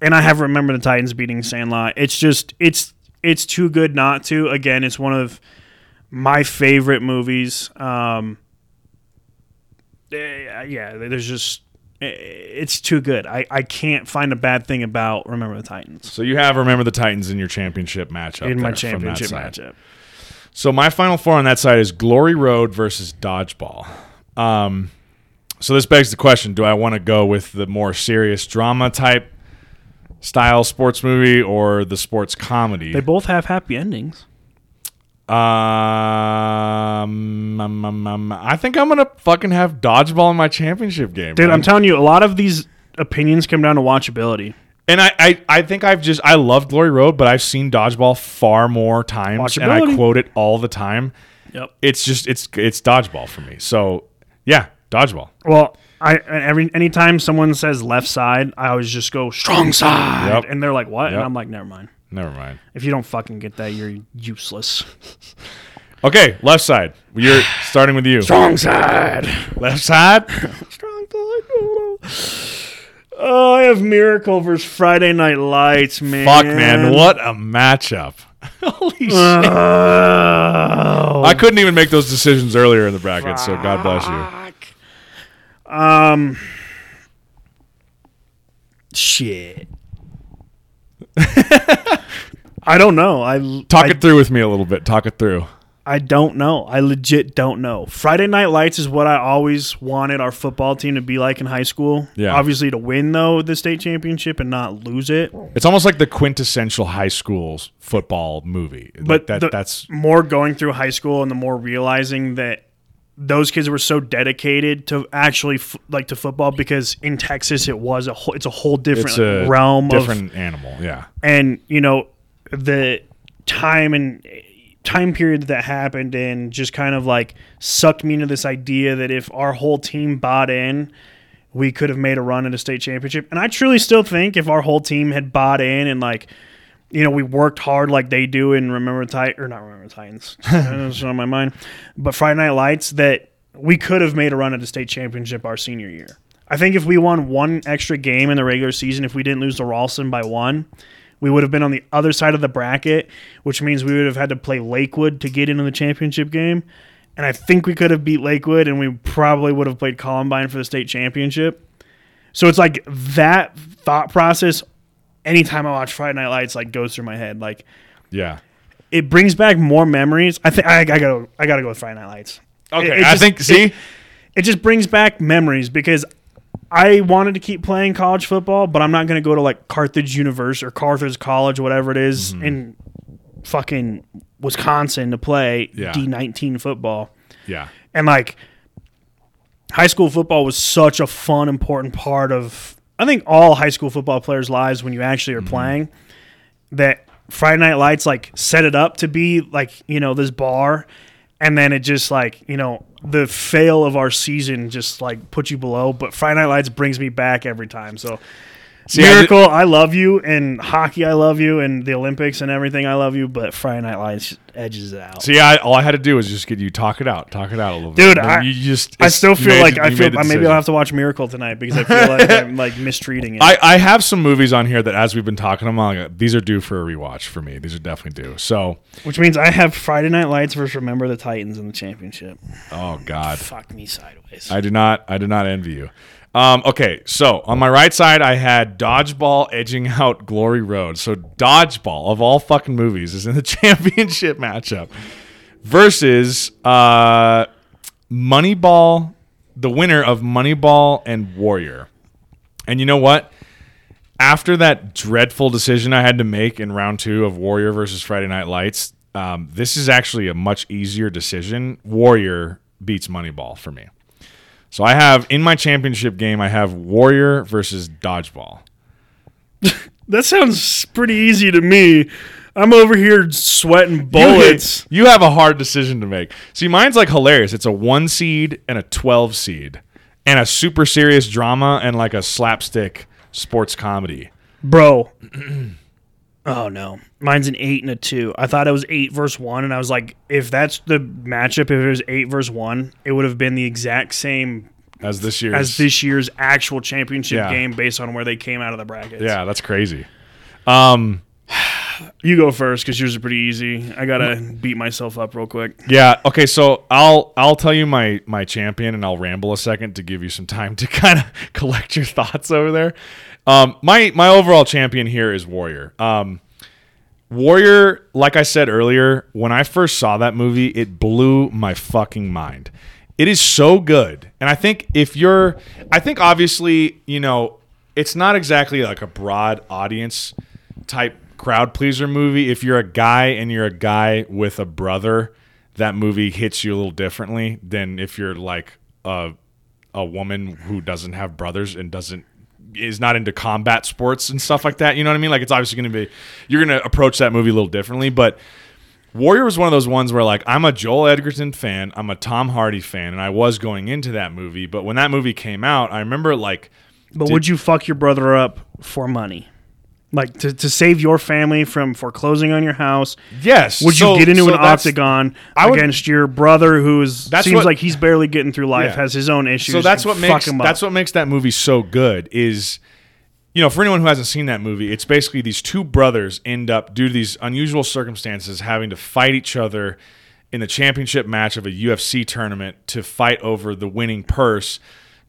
and I have remember the Titans beating Sandlot. It's just it's it's too good not to. Again, it's one of my favorite movies. Um, eh, yeah, there's just it's too good. I, I can't find a bad thing about remember the Titans So you have remember the Titans in your championship matchup. in my there from that championship matchup. So my final four on that side is Glory Road versus Dodgeball. Um, so this begs the question: Do I want to go with the more serious drama type style sports movie or the sports comedy? They both have happy endings. Um, um, um, um, I think I'm gonna fucking have Dodgeball in my championship game, Dude, man. I'm telling you, a lot of these opinions come down to watchability. and I, I, I think I've just I love Glory Road, but I've seen Dodgeball far more times, and I Watchability. quote it all the time. Yep. It's just it's it's Dodgeball for me. So yeah, Dodgeball. Well, I every anytime someone says left side, I always just go strong side, Yep. and they're like, "What?" And Yep. I'm like, "Never mind. Never mind. If you don't fucking get that, you're useless." Okay, left side. You're starting with you. Strong side. Left side. Strong side. Oh, I have Miracle versus Friday Night Lights, man. Fuck, man, what a matchup! Holy shit! Oh. I couldn't even make those decisions earlier in the bracket, so God bless you. Um, Shit. I don't know. I Talk I, it through with me a little bit. Talk it through. I don't know. I legit don't know. Friday Night Lights is what I always wanted our football team to be like in high school. Yeah. Obviously to win though the state championship and not lose it. It's almost like the quintessential high school football movie. Like But that, the- that's more going through high school and the more realizing that those kids were so dedicated to actually f- like to football because in Texas it was a whole, it's a whole different it's a realm of different animal. Yeah, and you know the time and time period that happened and just kind of like sucked me into this idea that if our whole team bought in we could have made a run at a state championship. And i truly still think if our whole team had bought in and like you know we worked hard like they do in remember Titan or not remember titans. It's on my mind. But friday night lights that we could have made a run at a state championship our senior year. I think if we won one extra game in the regular season if we didn't lose to ralston by one we would have been on the other side of the bracket, which means we would have had to play Lakewood to get into the championship game. And I think we could have beat Lakewood, and we probably would have played Columbine for the state championship. So it's like that thought process. Anytime I watch Friday Night Lights, like goes through my head. Like yeah. it brings back more memories. I think I, I gotta I gotta go with Friday Night Lights. Okay, It- it I just- think. See, It just brings back memories because I wanted to keep playing college football, but I'm not going to go to like Carthage University or Carthage College, whatever it is, Mm-hmm. in fucking Wisconsin to play Yeah. D19 football. yeah, And like high school football was such a fun, important part of I think all high school football players' lives when you actually are Mm-hmm. playing. That Friday Night Lights like set it up to be like you know this bar, and then it just like you know the fail of our season just like put you below. But Friday Night Lights brings me back every time. So. See, I Miracle, I, love you, and hockey, I love you, and the Olympics and everything, I love you. But Friday Night Lights edges it out. see. I, all I had to do was just get you talk it out, talk it out a little Dude, bit. But I- you just, I still feel like you I feel maybe. I'll have to watch Miracle tonight because I feel like I'm like mistreating it. I, I have some movies on here that, as we've been talking about, like, these are due for a rewatch for me. These are definitely due. So, Which means I have Friday Night Lights versus Remember the Titans in the championship. oh god, Fuck me sideways. I do not, I do not envy you. Um, okay, so on my right side, I had Dodgeball edging out Glory Road. So Dodgeball of all fucking movies is in the championship matchup versus uh, Moneyball, the winner of Moneyball and Warrior. And you know what? After that dreadful decision I had to make in round two of Warrior versus Friday Night Lights, um, this is actually a much easier decision. Warrior beats Moneyball for me. So I have in my championship game, I have Warrior versus Dodgeball. That sounds pretty easy to me. I'm over here sweating bullets. You, you have a hard decision to make. See, mine's like hilarious. It's a one seed and a 12 seed, and a super serious drama and like a slapstick sports comedy. Bro. oh no. Mine's an eight and a two. I thought it was eight versus one, and I was like, if that's the matchup, if it was eight versus one, it would have been the exact same As this year's. as this year's actual championship Yeah. game based on where they came out of the brackets. Yeah, that's crazy. Um, You go first because yours are pretty easy. I gotta beat myself up real quick. yeah. Okay, so I'll I'll tell you my my champion, and I'll ramble a second to give you some time to kind of collect your thoughts over there. Um, my my overall champion here is Warrior. Um, Warrior, like I said earlier, when I first saw that movie, it blew my fucking mind. It is so good. And I think if you're I think obviously, you know, it's not exactly like a broad audience type crowd pleaser movie. If you're a guy and you're a guy with a brother, that movie hits you a little differently than if you're like a a woman who doesn't have brothers and doesn't is not into combat sports and stuff like that. You know what I mean? Like it's obviously going to be you're going to approach that movie a little differently, but Warrior was one of those ones where like I'm a Joel Edgerton fan, I'm a Tom Hardy fan, and I was going into that movie, but when that movie came out, I remember like But Did- would you fuck your brother up for money? Like to, to save your family from foreclosing on your house? yes, Would so- you get into so an octagon would- against your brother who is seems what- like he's barely getting through life, Yeah. has his own issues? So that's what makes that's what makes that movie so good is you know, for anyone who hasn't seen that movie, it's basically these two brothers end up, due to these unusual circumstances, having to fight each other in the championship match of a UFC tournament to fight over the winning purse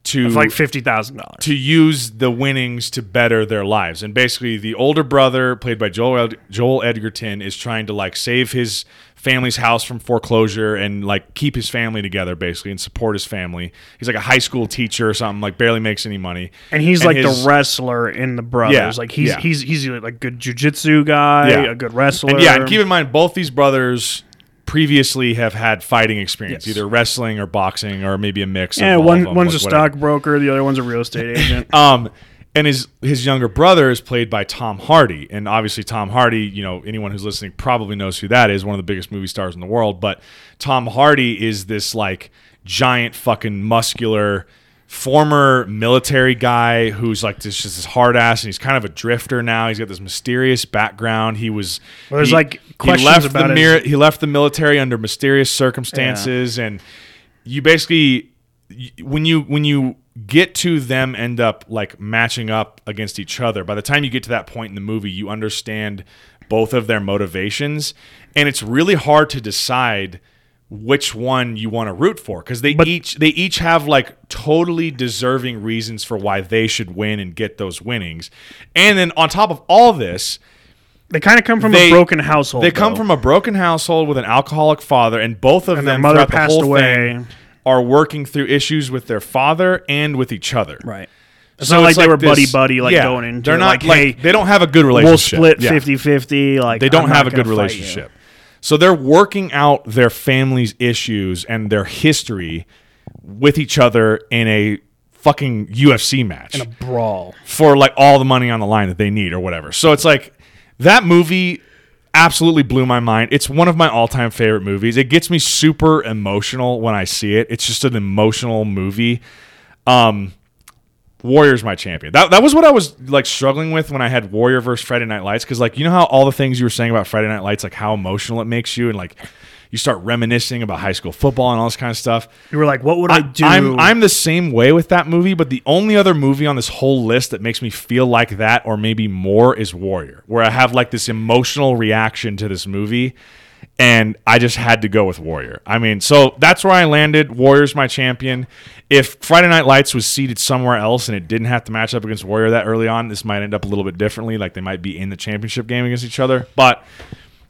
to like fifty thousand dollars. to use the winnings to better their lives. And basically, the older brother, played by Joel Ed- Joel Edgerton, is trying to like save his family's house from foreclosure and like keep his family together, basically, and support his family. He's like a high school teacher or something, like barely makes any money. And he's And like his- the wrestler in the brothers. Yeah, like he's yeah. he's he's like a good jujitsu guy, Yeah. a good wrestler. And yeah, and keep in mind, both these brothers previously have had fighting experience, Yes. either wrestling or boxing or maybe a mix. yeah, one them, one's like a stockbroker, the other one's a real estate agent. Um, and his his younger brother is played by Tom Hardy, and obviously Tom Hardy, you know, anyone who's listening probably knows who that is, one of the biggest movie stars in the world. But Tom Hardy is this like giant fucking muscular former military guy who's like this just this hard ass and he's kind of a drifter now. He's got this mysterious background. He was Well, there's, he- like, he questions left about the mir- he left the military under mysterious circumstances and you basically when you when you get to them end up like matching up against each other by the time you get to that point in the movie you understand both of their motivations and it's really hard to decide which one you want to root for because they each they each have like totally deserving reasons for why they should win and get those winnings and then on top of all this they kind of come from They- a broken household. they come though. from a broken household with an alcoholic father, and both of And them mother the passed whole away. thing are working through issues with their father and with each other. right. It's So not like it's they were buddy buddy like yeah, going into They're not like, like, hey, they don't have a good relationship we'll relationship. split Yeah. 50-50 like They don't I'm have a good you. So they're working out their family's issues and their history with each other in a fucking UFC match In a Brawl. for like all the money on the line that they need or whatever. So it's like that movie absolutely blew my mind. It's one of my all-time favorite movies. It gets me super emotional when I see it. It's just an emotional movie. Um Warrior's my champion. That that was what I was like struggling with when I had Warrior versus Friday Night Lights cuz like you know how all the things you were saying about Friday Night Lights like how emotional it makes you and like you start reminiscing about high school football and all this kind of stuff. You were like, what would I, do? I'm I'm the same way with that movie, but the only other movie on this whole list that makes me feel like that or maybe more is Warrior, where I have like this emotional reaction to this movie and I just had to go with Warrior. I mean, so that's where I landed. Warrior's my champion. If Friday Night Lights was seated somewhere else and it didn't have to match up against Warrior that early on, this might end up a little bit differently. Like they might be in the championship game against each other. But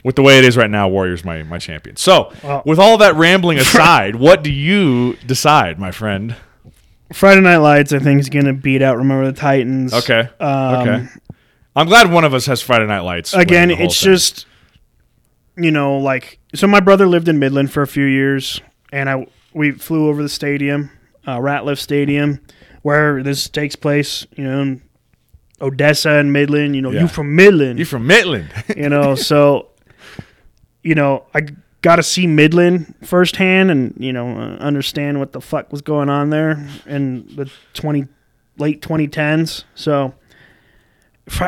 with the way it is right now, Warrior's my, my champion. So, with all that rambling aside, what do you decide, my friend? Friday Night Lights, I think, is going to beat out Remember the Titans. Okay. Um, okay. I'm glad one of us has Friday Night Lights. Again, winning the whole it's thing. just, you know, like, so my brother lived in Midland for a few years, and I we flew over the stadium, uh, Ratliff Stadium, where this takes place, you know, Odessa and Midland. You know, Yeah. you from Midland. you from Midland. you know so you know i got to see midland firsthand and you know uh, understand what the fuck was going on there in the 20 late 2010s so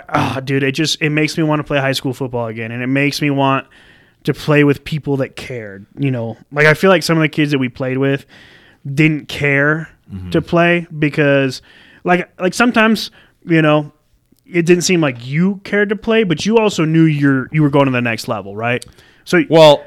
ah, dude it just it makes me want to play high school football again and it makes me want to play with people that cared you know like i feel like some of the kids that we played with didn't care mm-hmm. to play because like like sometimes you know it didn't seem like you cared to play, but you also knew you're you were going to the next level, right? So well,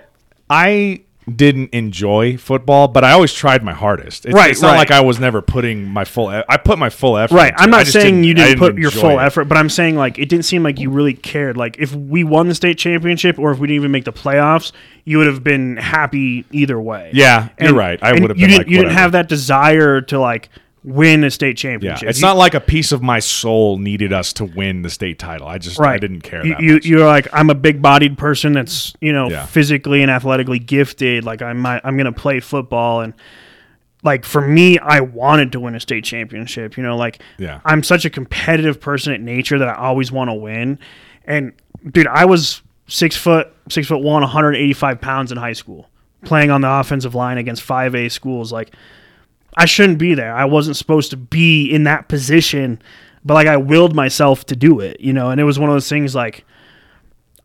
I didn't enjoy football, but I always tried my hardest. It's, Right, It's not right. like I was never putting my full. e- I put my full effort. right, I'm not saying you didn't put your full it. effort, but I'm saying like it didn't seem like you really cared. Like if we won the state championship or if we didn't even make the playoffs, you would have been happy either way. Yeah, you're right. I would have You been didn't. like, you didn't have that desire to like win a state Yeah, championship. it's You- not like a piece of my soul needed us to win the state title. I just right. I didn't care You, that you you're like I'm a big bodied person that's you know Yeah. physically and athletically gifted. Like I'm I'm gonna play football and like for me, I wanted to win a state championship. You know, like Yeah. I'm such a competitive person at nature that I always want to win. And dude, I was six foot six foot one, 185 pounds in high school, playing on the offensive line against five A schools. Like I shouldn't be there. I wasn't supposed to be in that position, but like I willed myself to do it, you know. And it was one of those things like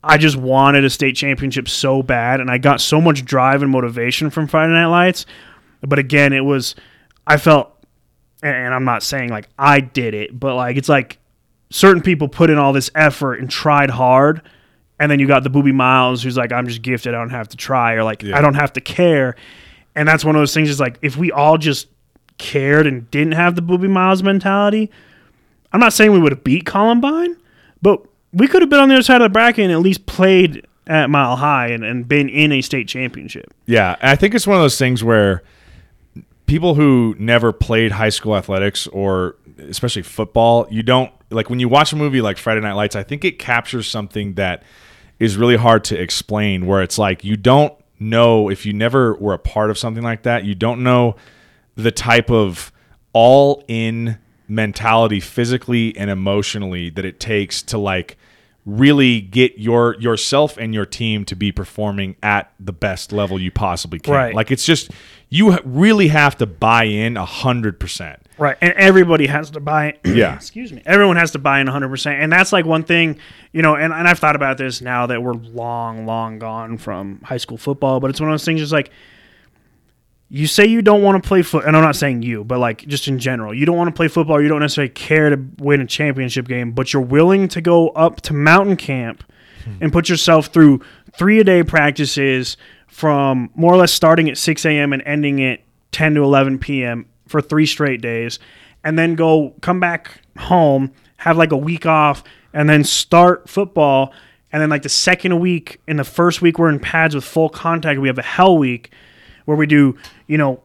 I just wanted a state championship so bad, and I got so much drive and motivation from Friday Night Lights. But again, it was I felt, and I'm not saying like I did it, but like it's like certain people put in all this effort and tried hard, and then you got the Boobie Miles who's like, I'm just gifted, I don't have to try, or like, Yeah. I don't have to care. And that's one of those things is like, if we all just cared and didn't have the Boobie Miles mentality, I'm not saying we would have beat Columbine, but we could have been on the other side of the bracket and at least played at Mile High and, and been in a state championship. Yeah, I think it's one of those things where people who never played high school athletics or especially football, you don't like when you watch a movie like Friday Night Lights, I think it captures something that is really hard to explain where it's like you don't know if you never were a part of something like that, you don't know the type of all in mentality physically and emotionally that it takes to like really get your yourself and your team to be performing at the best level you possibly can. Right. Like it's just you really have to buy in a hundred percent. Right. And everybody has to buy Yeah. excuse me. Everyone has to buy in 100%. And that's like one thing, you know, and, and I've thought about this now that we're long, long gone from high school football, but it's one of those things just like you say you don't want to play foot, and I'm not saying you, but like just in general, you don't want to play football. You don't necessarily care to win a championship game, but you're willing to go up to mountain camp hmm. and put yourself through three a day practices from more or less starting at 6 a.m. and ending at 10 to 11 p.m. for three straight days, and then go come back home, have like a week off, and then start football. And then like the second week, in the first week we're in pads with full contact, we have a hell week where we do, you know,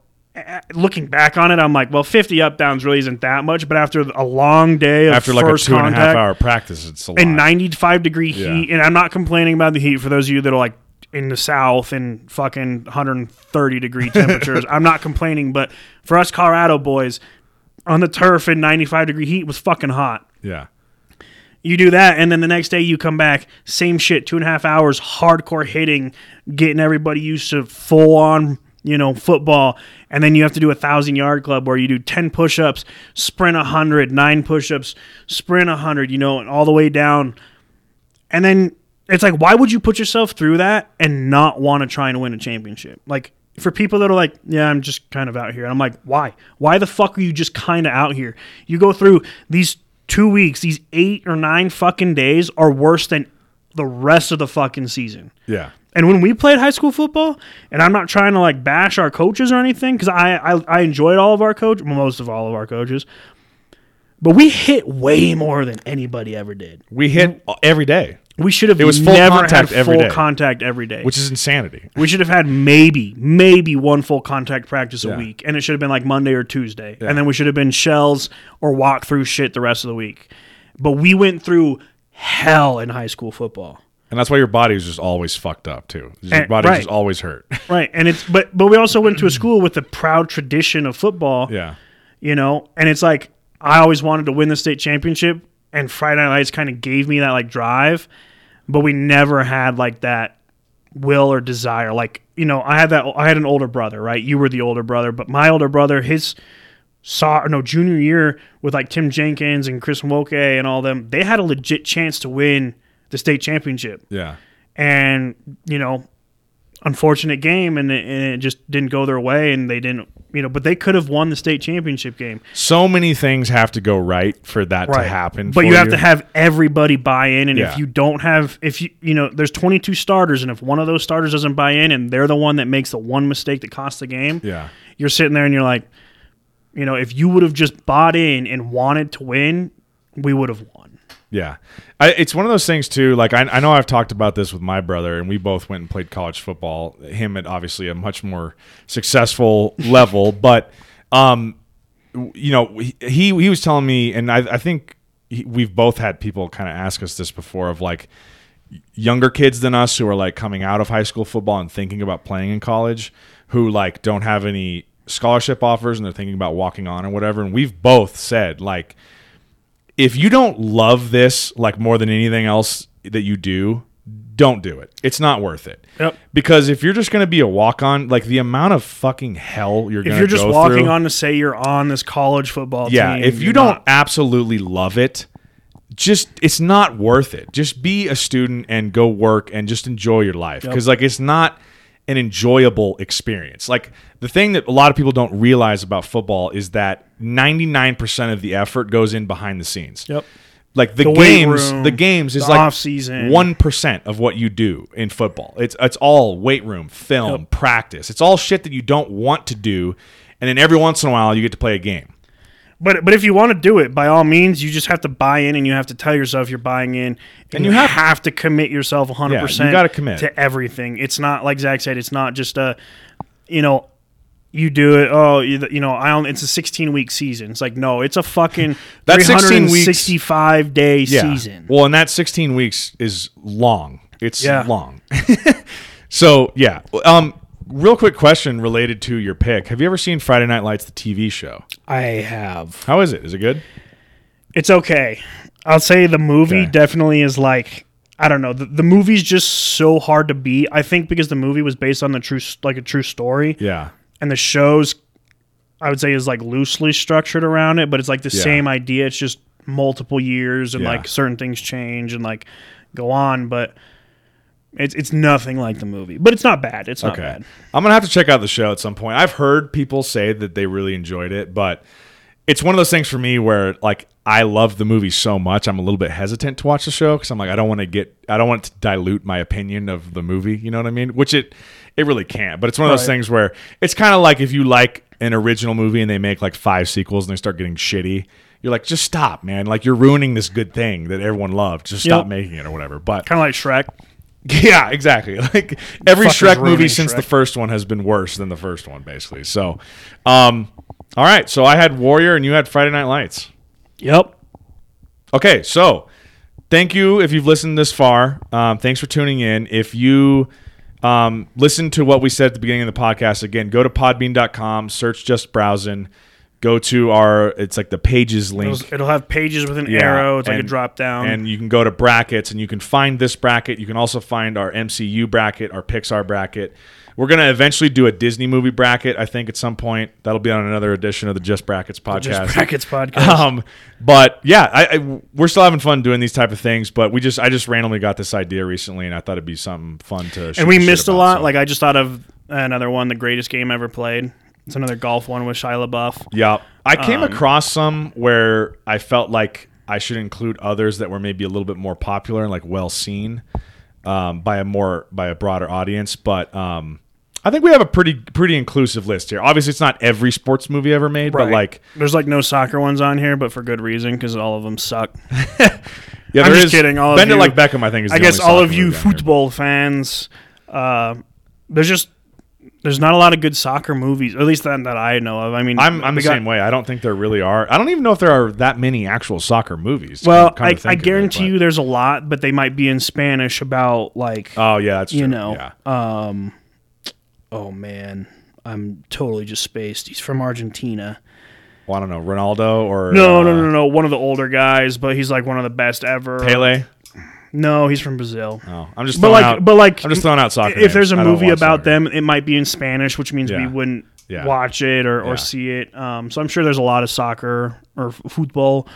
looking back on it, I'm like, well, 50 up downs really isn't that much, but after a long day of After like a two and a half hour practice, it's a lot. and 95 degree Yeah. heat, and I'm not complaining about the heat for those of you that are like in the south and fucking 130 degree temperatures. I'm not complaining, but for us Colorado boys on the turf in 95 degree heat was fucking hot. yeah. You do that, and then the next day you come back, same shit, two and a half hours, hardcore hitting, getting everybody used to full on, you know, football, and then you have to do a thousand yard club where you do ten push ups, sprint a hundred, nine push ups, sprint a hundred, you know, and all the way down, and then it's like, why would you put yourself through that and not want to try and win a championship? Like for people that are like, yeah, I'm just kind of out here. I'm like, why? Why the fuck are you just kind of out here? You go through these two weeks, these eight or nine fucking days are worse than the rest of the fucking season. Yeah. And when we played high school football, and I'm not trying to like bash our coaches or anything, because I, I I enjoyed all of our coach, most of all of our coaches, but we hit way more than anybody ever did. We hit every day, We should have It was full never contact had every full day. contact every day. which is insanity. we should have had maybe, maybe one full contact practice Yeah. a week, and it should have been like Monday or Tuesday, Yeah. and then we should have been shells or walk through shit the rest of the week. But we went through hell in high school football. And that's why your body is just always fucked up too. Your And- body's right. just always hurt. Right, and it's but but we also went to a school with a proud tradition of football. yeah. you know, and it's like I always wanted to win the state championship, and Friday Night Lights kind of gave me that like drive, but we never had like that will or desire. Like you know, I had that I had an older brother, right? You were the older brother, but my older brother, his saw no junior year with like Tim Jenkins and Chris Woke and all them, they had a legit chance to win the state championship Yeah. and you know unfortunate game and it, and it just didn't go their way and they didn't you know but they could have won the state championship game So many things have to go right for that to happen. but you have to have everybody buy in and Yeah. if you don't have if you you know there's 22 starters and if one of those starters doesn't buy in and they're the one that makes the one mistake that costs the game Yeah. you're sitting there and you're like you know if you would have just bought in and wanted to win we would have won Yeah, I, it's one of those things too. Like I, I know I've talked about this with my brother, and we both went and played college football. Him at obviously a much more successful level, but um, you know, he he, was telling me, and I, I think he, we've both had people kind of ask us this before of like younger kids than us who are like coming out of high school football and thinking about playing in college, who like don't have any scholarship offers and they're thinking about walking on or whatever. And we've both said like if you don't love this like more than anything else that you do, don't do it. It's not worth it. Yep. Because if you're just going to be a walk on, like the amount of fucking hell you're going if to you're just walking through, on to say you're on this college football yeah, team if you don't not- absolutely love it, just it's not worth it. Just be a student and go work and just enjoy your life because like it's not an enjoyable experience. Like the thing that a lot of people don't realize about football is that 99% of the effort goes in behind the scenes. Yep. like the, The games room, the games is the like off-season. 1% of what you do in football it's it's all weight room film practice it's all shit that you don't want to do and then every once in a while you get to play a game But but if you want to do it, by all means, you just have to buy in, and you have to tell yourself you're buying in, and, And you, you have, have- to commit yourself 100. Yeah, you percent gotta commit. to everything. It's not like Zach said. It's not just a, you know, you do it. Oh, you, you know, I only, it's a 16 week season. It's like no, it's a fucking That 16 weeks- 365 day yeah season. well and that 16 weeks is long it's Yeah. long so yeah um real quick question related to your pick have you ever seen friday night lights the tv show I have. how is it is it good It's okay. I'll say the movie Okay. definitely is like I don't know. The, the movie's just so hard to beat. I think because the movie was based on the true like a true story, yeah and the show's I would say is like loosely structured around it, but it's like the Yeah. same idea. It's just multiple years and Yeah. like certain things change and like go on, but it's it's nothing like the movie. But it's not bad. It's not Okay. bad. I'm gonna have to check out the show at some point. I've heard people say that they really enjoyed it, but it's one of those things for me where like I love the movie so much, I'm a little bit hesitant to watch the show because I'm like I don't want to get I don't want it to dilute my opinion of the movie. You know what I mean? Which it it really can't. But it's one of those Right. things where it's kind of like if you like an original movie and they make like five sequels and they start getting shitty. You're like, just stop, man! Like you're ruining this good thing that everyone loved. Just stop Yep. making it or whatever. But Kind of like Shrek. yeah, exactly. Like every Shrek movie since the first one has been worse than the first one, basically. So, um, all right. So I had Warrior, and you had Friday Night Lights. Yep. Okay, so thank you if you've listened this far. Um, thanks for tuning in. If you um, listen to what we said at the beginning of the podcast, again, go to podbean.com, search just browsing, go to our, it's like the pages link. It'll, it'll have pages with an Yeah, arrow. It's like a drop down. And you can go to brackets and you can find this bracket. You can also find our MCU bracket, our Pixar bracket. We're going to eventually do a Disney movie bracket, I think, at some point. That'll be on another edition of the Just Brackets podcast. just brackets podcast. Um, but yeah, I, I we're still having fun doing these type of things. But we just I just randomly got this idea recently, and I thought it'd be something fun to. and we missed a lot. so- Like I just thought of another one, the greatest game ever played. It's another golf one with Shia LaBeouf. Yeah. I came Um, across some where I felt like I should include others that were maybe a little bit more popular and like well seen um, by a more by a broader audience. But um, I think we have a pretty pretty inclusive list here. Obviously, it's not every sports movie ever made, but like There's like no soccer ones on here, but for good reason because all of them suck. yeah, I'm just is- kidding, all of Bend It you- like Beckham. I think is. I guess all of you football fans, uh, there's just there's not a lot of good soccer movies, at least that, that I know of. I mean, I'm, I'm the got- same way. I don't think there really are. I don't even know if there are that many actual soccer movies. Well, I, I of it, guarantee you there's a lot, but they might be in Spanish about like Oh yeah, that's true. you know. Yeah. Um, oh man, I'm totally just spaced. He's from Argentina. Well, I don't know Ronaldo or No, uh, no, no, no. One of the older guys, but he's like one of the best ever. Pele. No, he's from Brazil. Oh, I'm just But throwing like, out. but like, I'm just throwing out soccer. if there's a names. I don't movie about soccer. them, it might be in Spanish, which means we wouldn't Yeah. watch it or, or Yeah. see it. Um, so I'm sure there's a lot of soccer or f- football,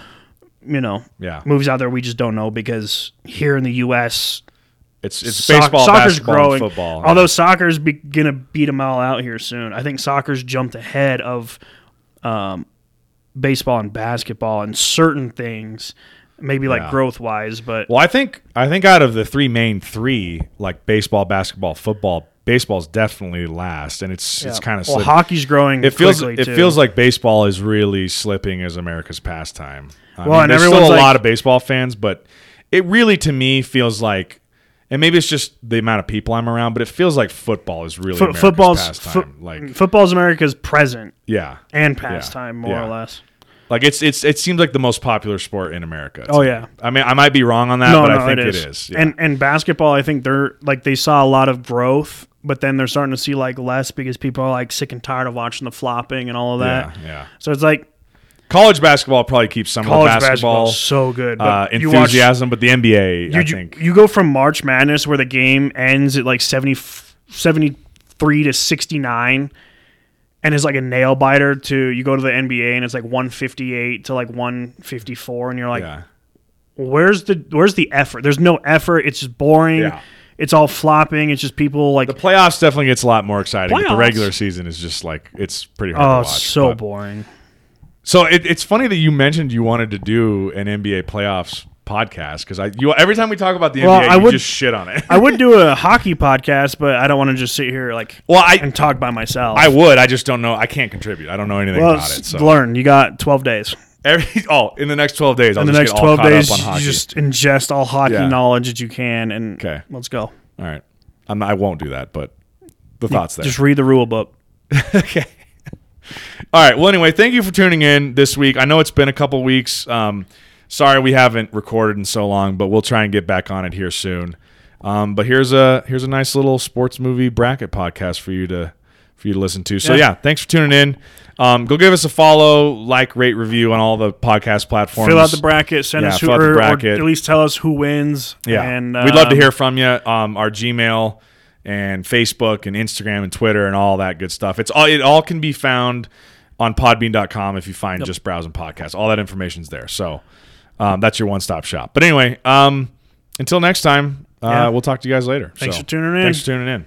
you know, yeah, movies out there we just don't know because here in the U.S. it's it's soc- baseball, soccer's basketball, growing. football. Although soccer's be, gonna beat them all out here soon. I think soccer's jumped ahead of um, baseball and basketball and certain things, maybe like Yeah. growth wise. But well, I think I think out of the three main three, like baseball, basketball, football, baseball's definitely last, and it's it's kind of well, hockey's growing. it feels quickly, it too. feels like baseball is really slipping as America's pastime. I Well, and there's still everyone's a like- lot of baseball fans, but it really to me feels like, and maybe it's just the amount of people I'm around, but it feels like football is really America's football's pastime. fo- like football's America's present yeah, and pastime, more Yeah. or less. like it's it's it seems like the most popular sport in America. Oh yeah, I mean I might be wrong on that, no, but no, I think it it is. is. Yeah. And and basketball, I think they're like they saw a lot of growth, but then they're starting to see like less because people are like sick and tired of watching the flopping and all of that. yeah, yeah. So it's like College basketball probably keeps some college of the basketball so good. Uh, you watch- enthusiasm, but the NBA, you, I think. you go from March Madness where the game ends at like 70, 73 to 69 and is like a nail biter to you go to the NBA and it's like 158 to like 154 and you're like yeah. where's the where's the effort? There's no effort. It's just boring. Yeah. It's all flopping. It's just people like The playoffs definitely gets a lot more exciting. But the regular season is just like it's pretty hard oh, to watch. so boring. So it, it's funny that you mentioned you wanted to do an NBA playoffs podcast because I you every time we talk about the Well, NBA, I you would- just shit on it. I would do a hockey podcast, but I don't want to just sit here like well, I and talk by myself. I would. I just don't know. I can't contribute. I don't know anything well, about it. So learn. You got 12 days. every oh, in the next twelve days, I'll In the just next 12 days, you just ingest all hockey Yeah. knowledge that you can, and Okay. let's go. all right. I'm I won't do that, but the thoughts there. Just read the rule book. okay. All right. Well, anyway, thank you for tuning in this week. I know it's been a couple weeks. Um, sorry we haven't recorded in so long, but we'll try and get back on it here soon. Um, but here's a here's a nice little sports movie bracket podcast for you to for you to listen to. So Yeah. yeah, thanks for tuning in. Um, go give us a follow, like, rate, review on all the podcast platforms. Fill out the bracket. Send Yeah, us who, fill out the or, or at least tell us who wins. Yeah, and we'd love to um, hear from you. Um, our Gmail and Facebook and Instagram and Twitter and all that good stuff. It's all it all can be found on Podbean.com if you find just browsing podcasts. All that information's there. So um, that's your one stop shop. But anyway, um, until next time, uh, Yeah. we'll talk to you guys later. Thanks So, for tuning in. Thanks for tuning in.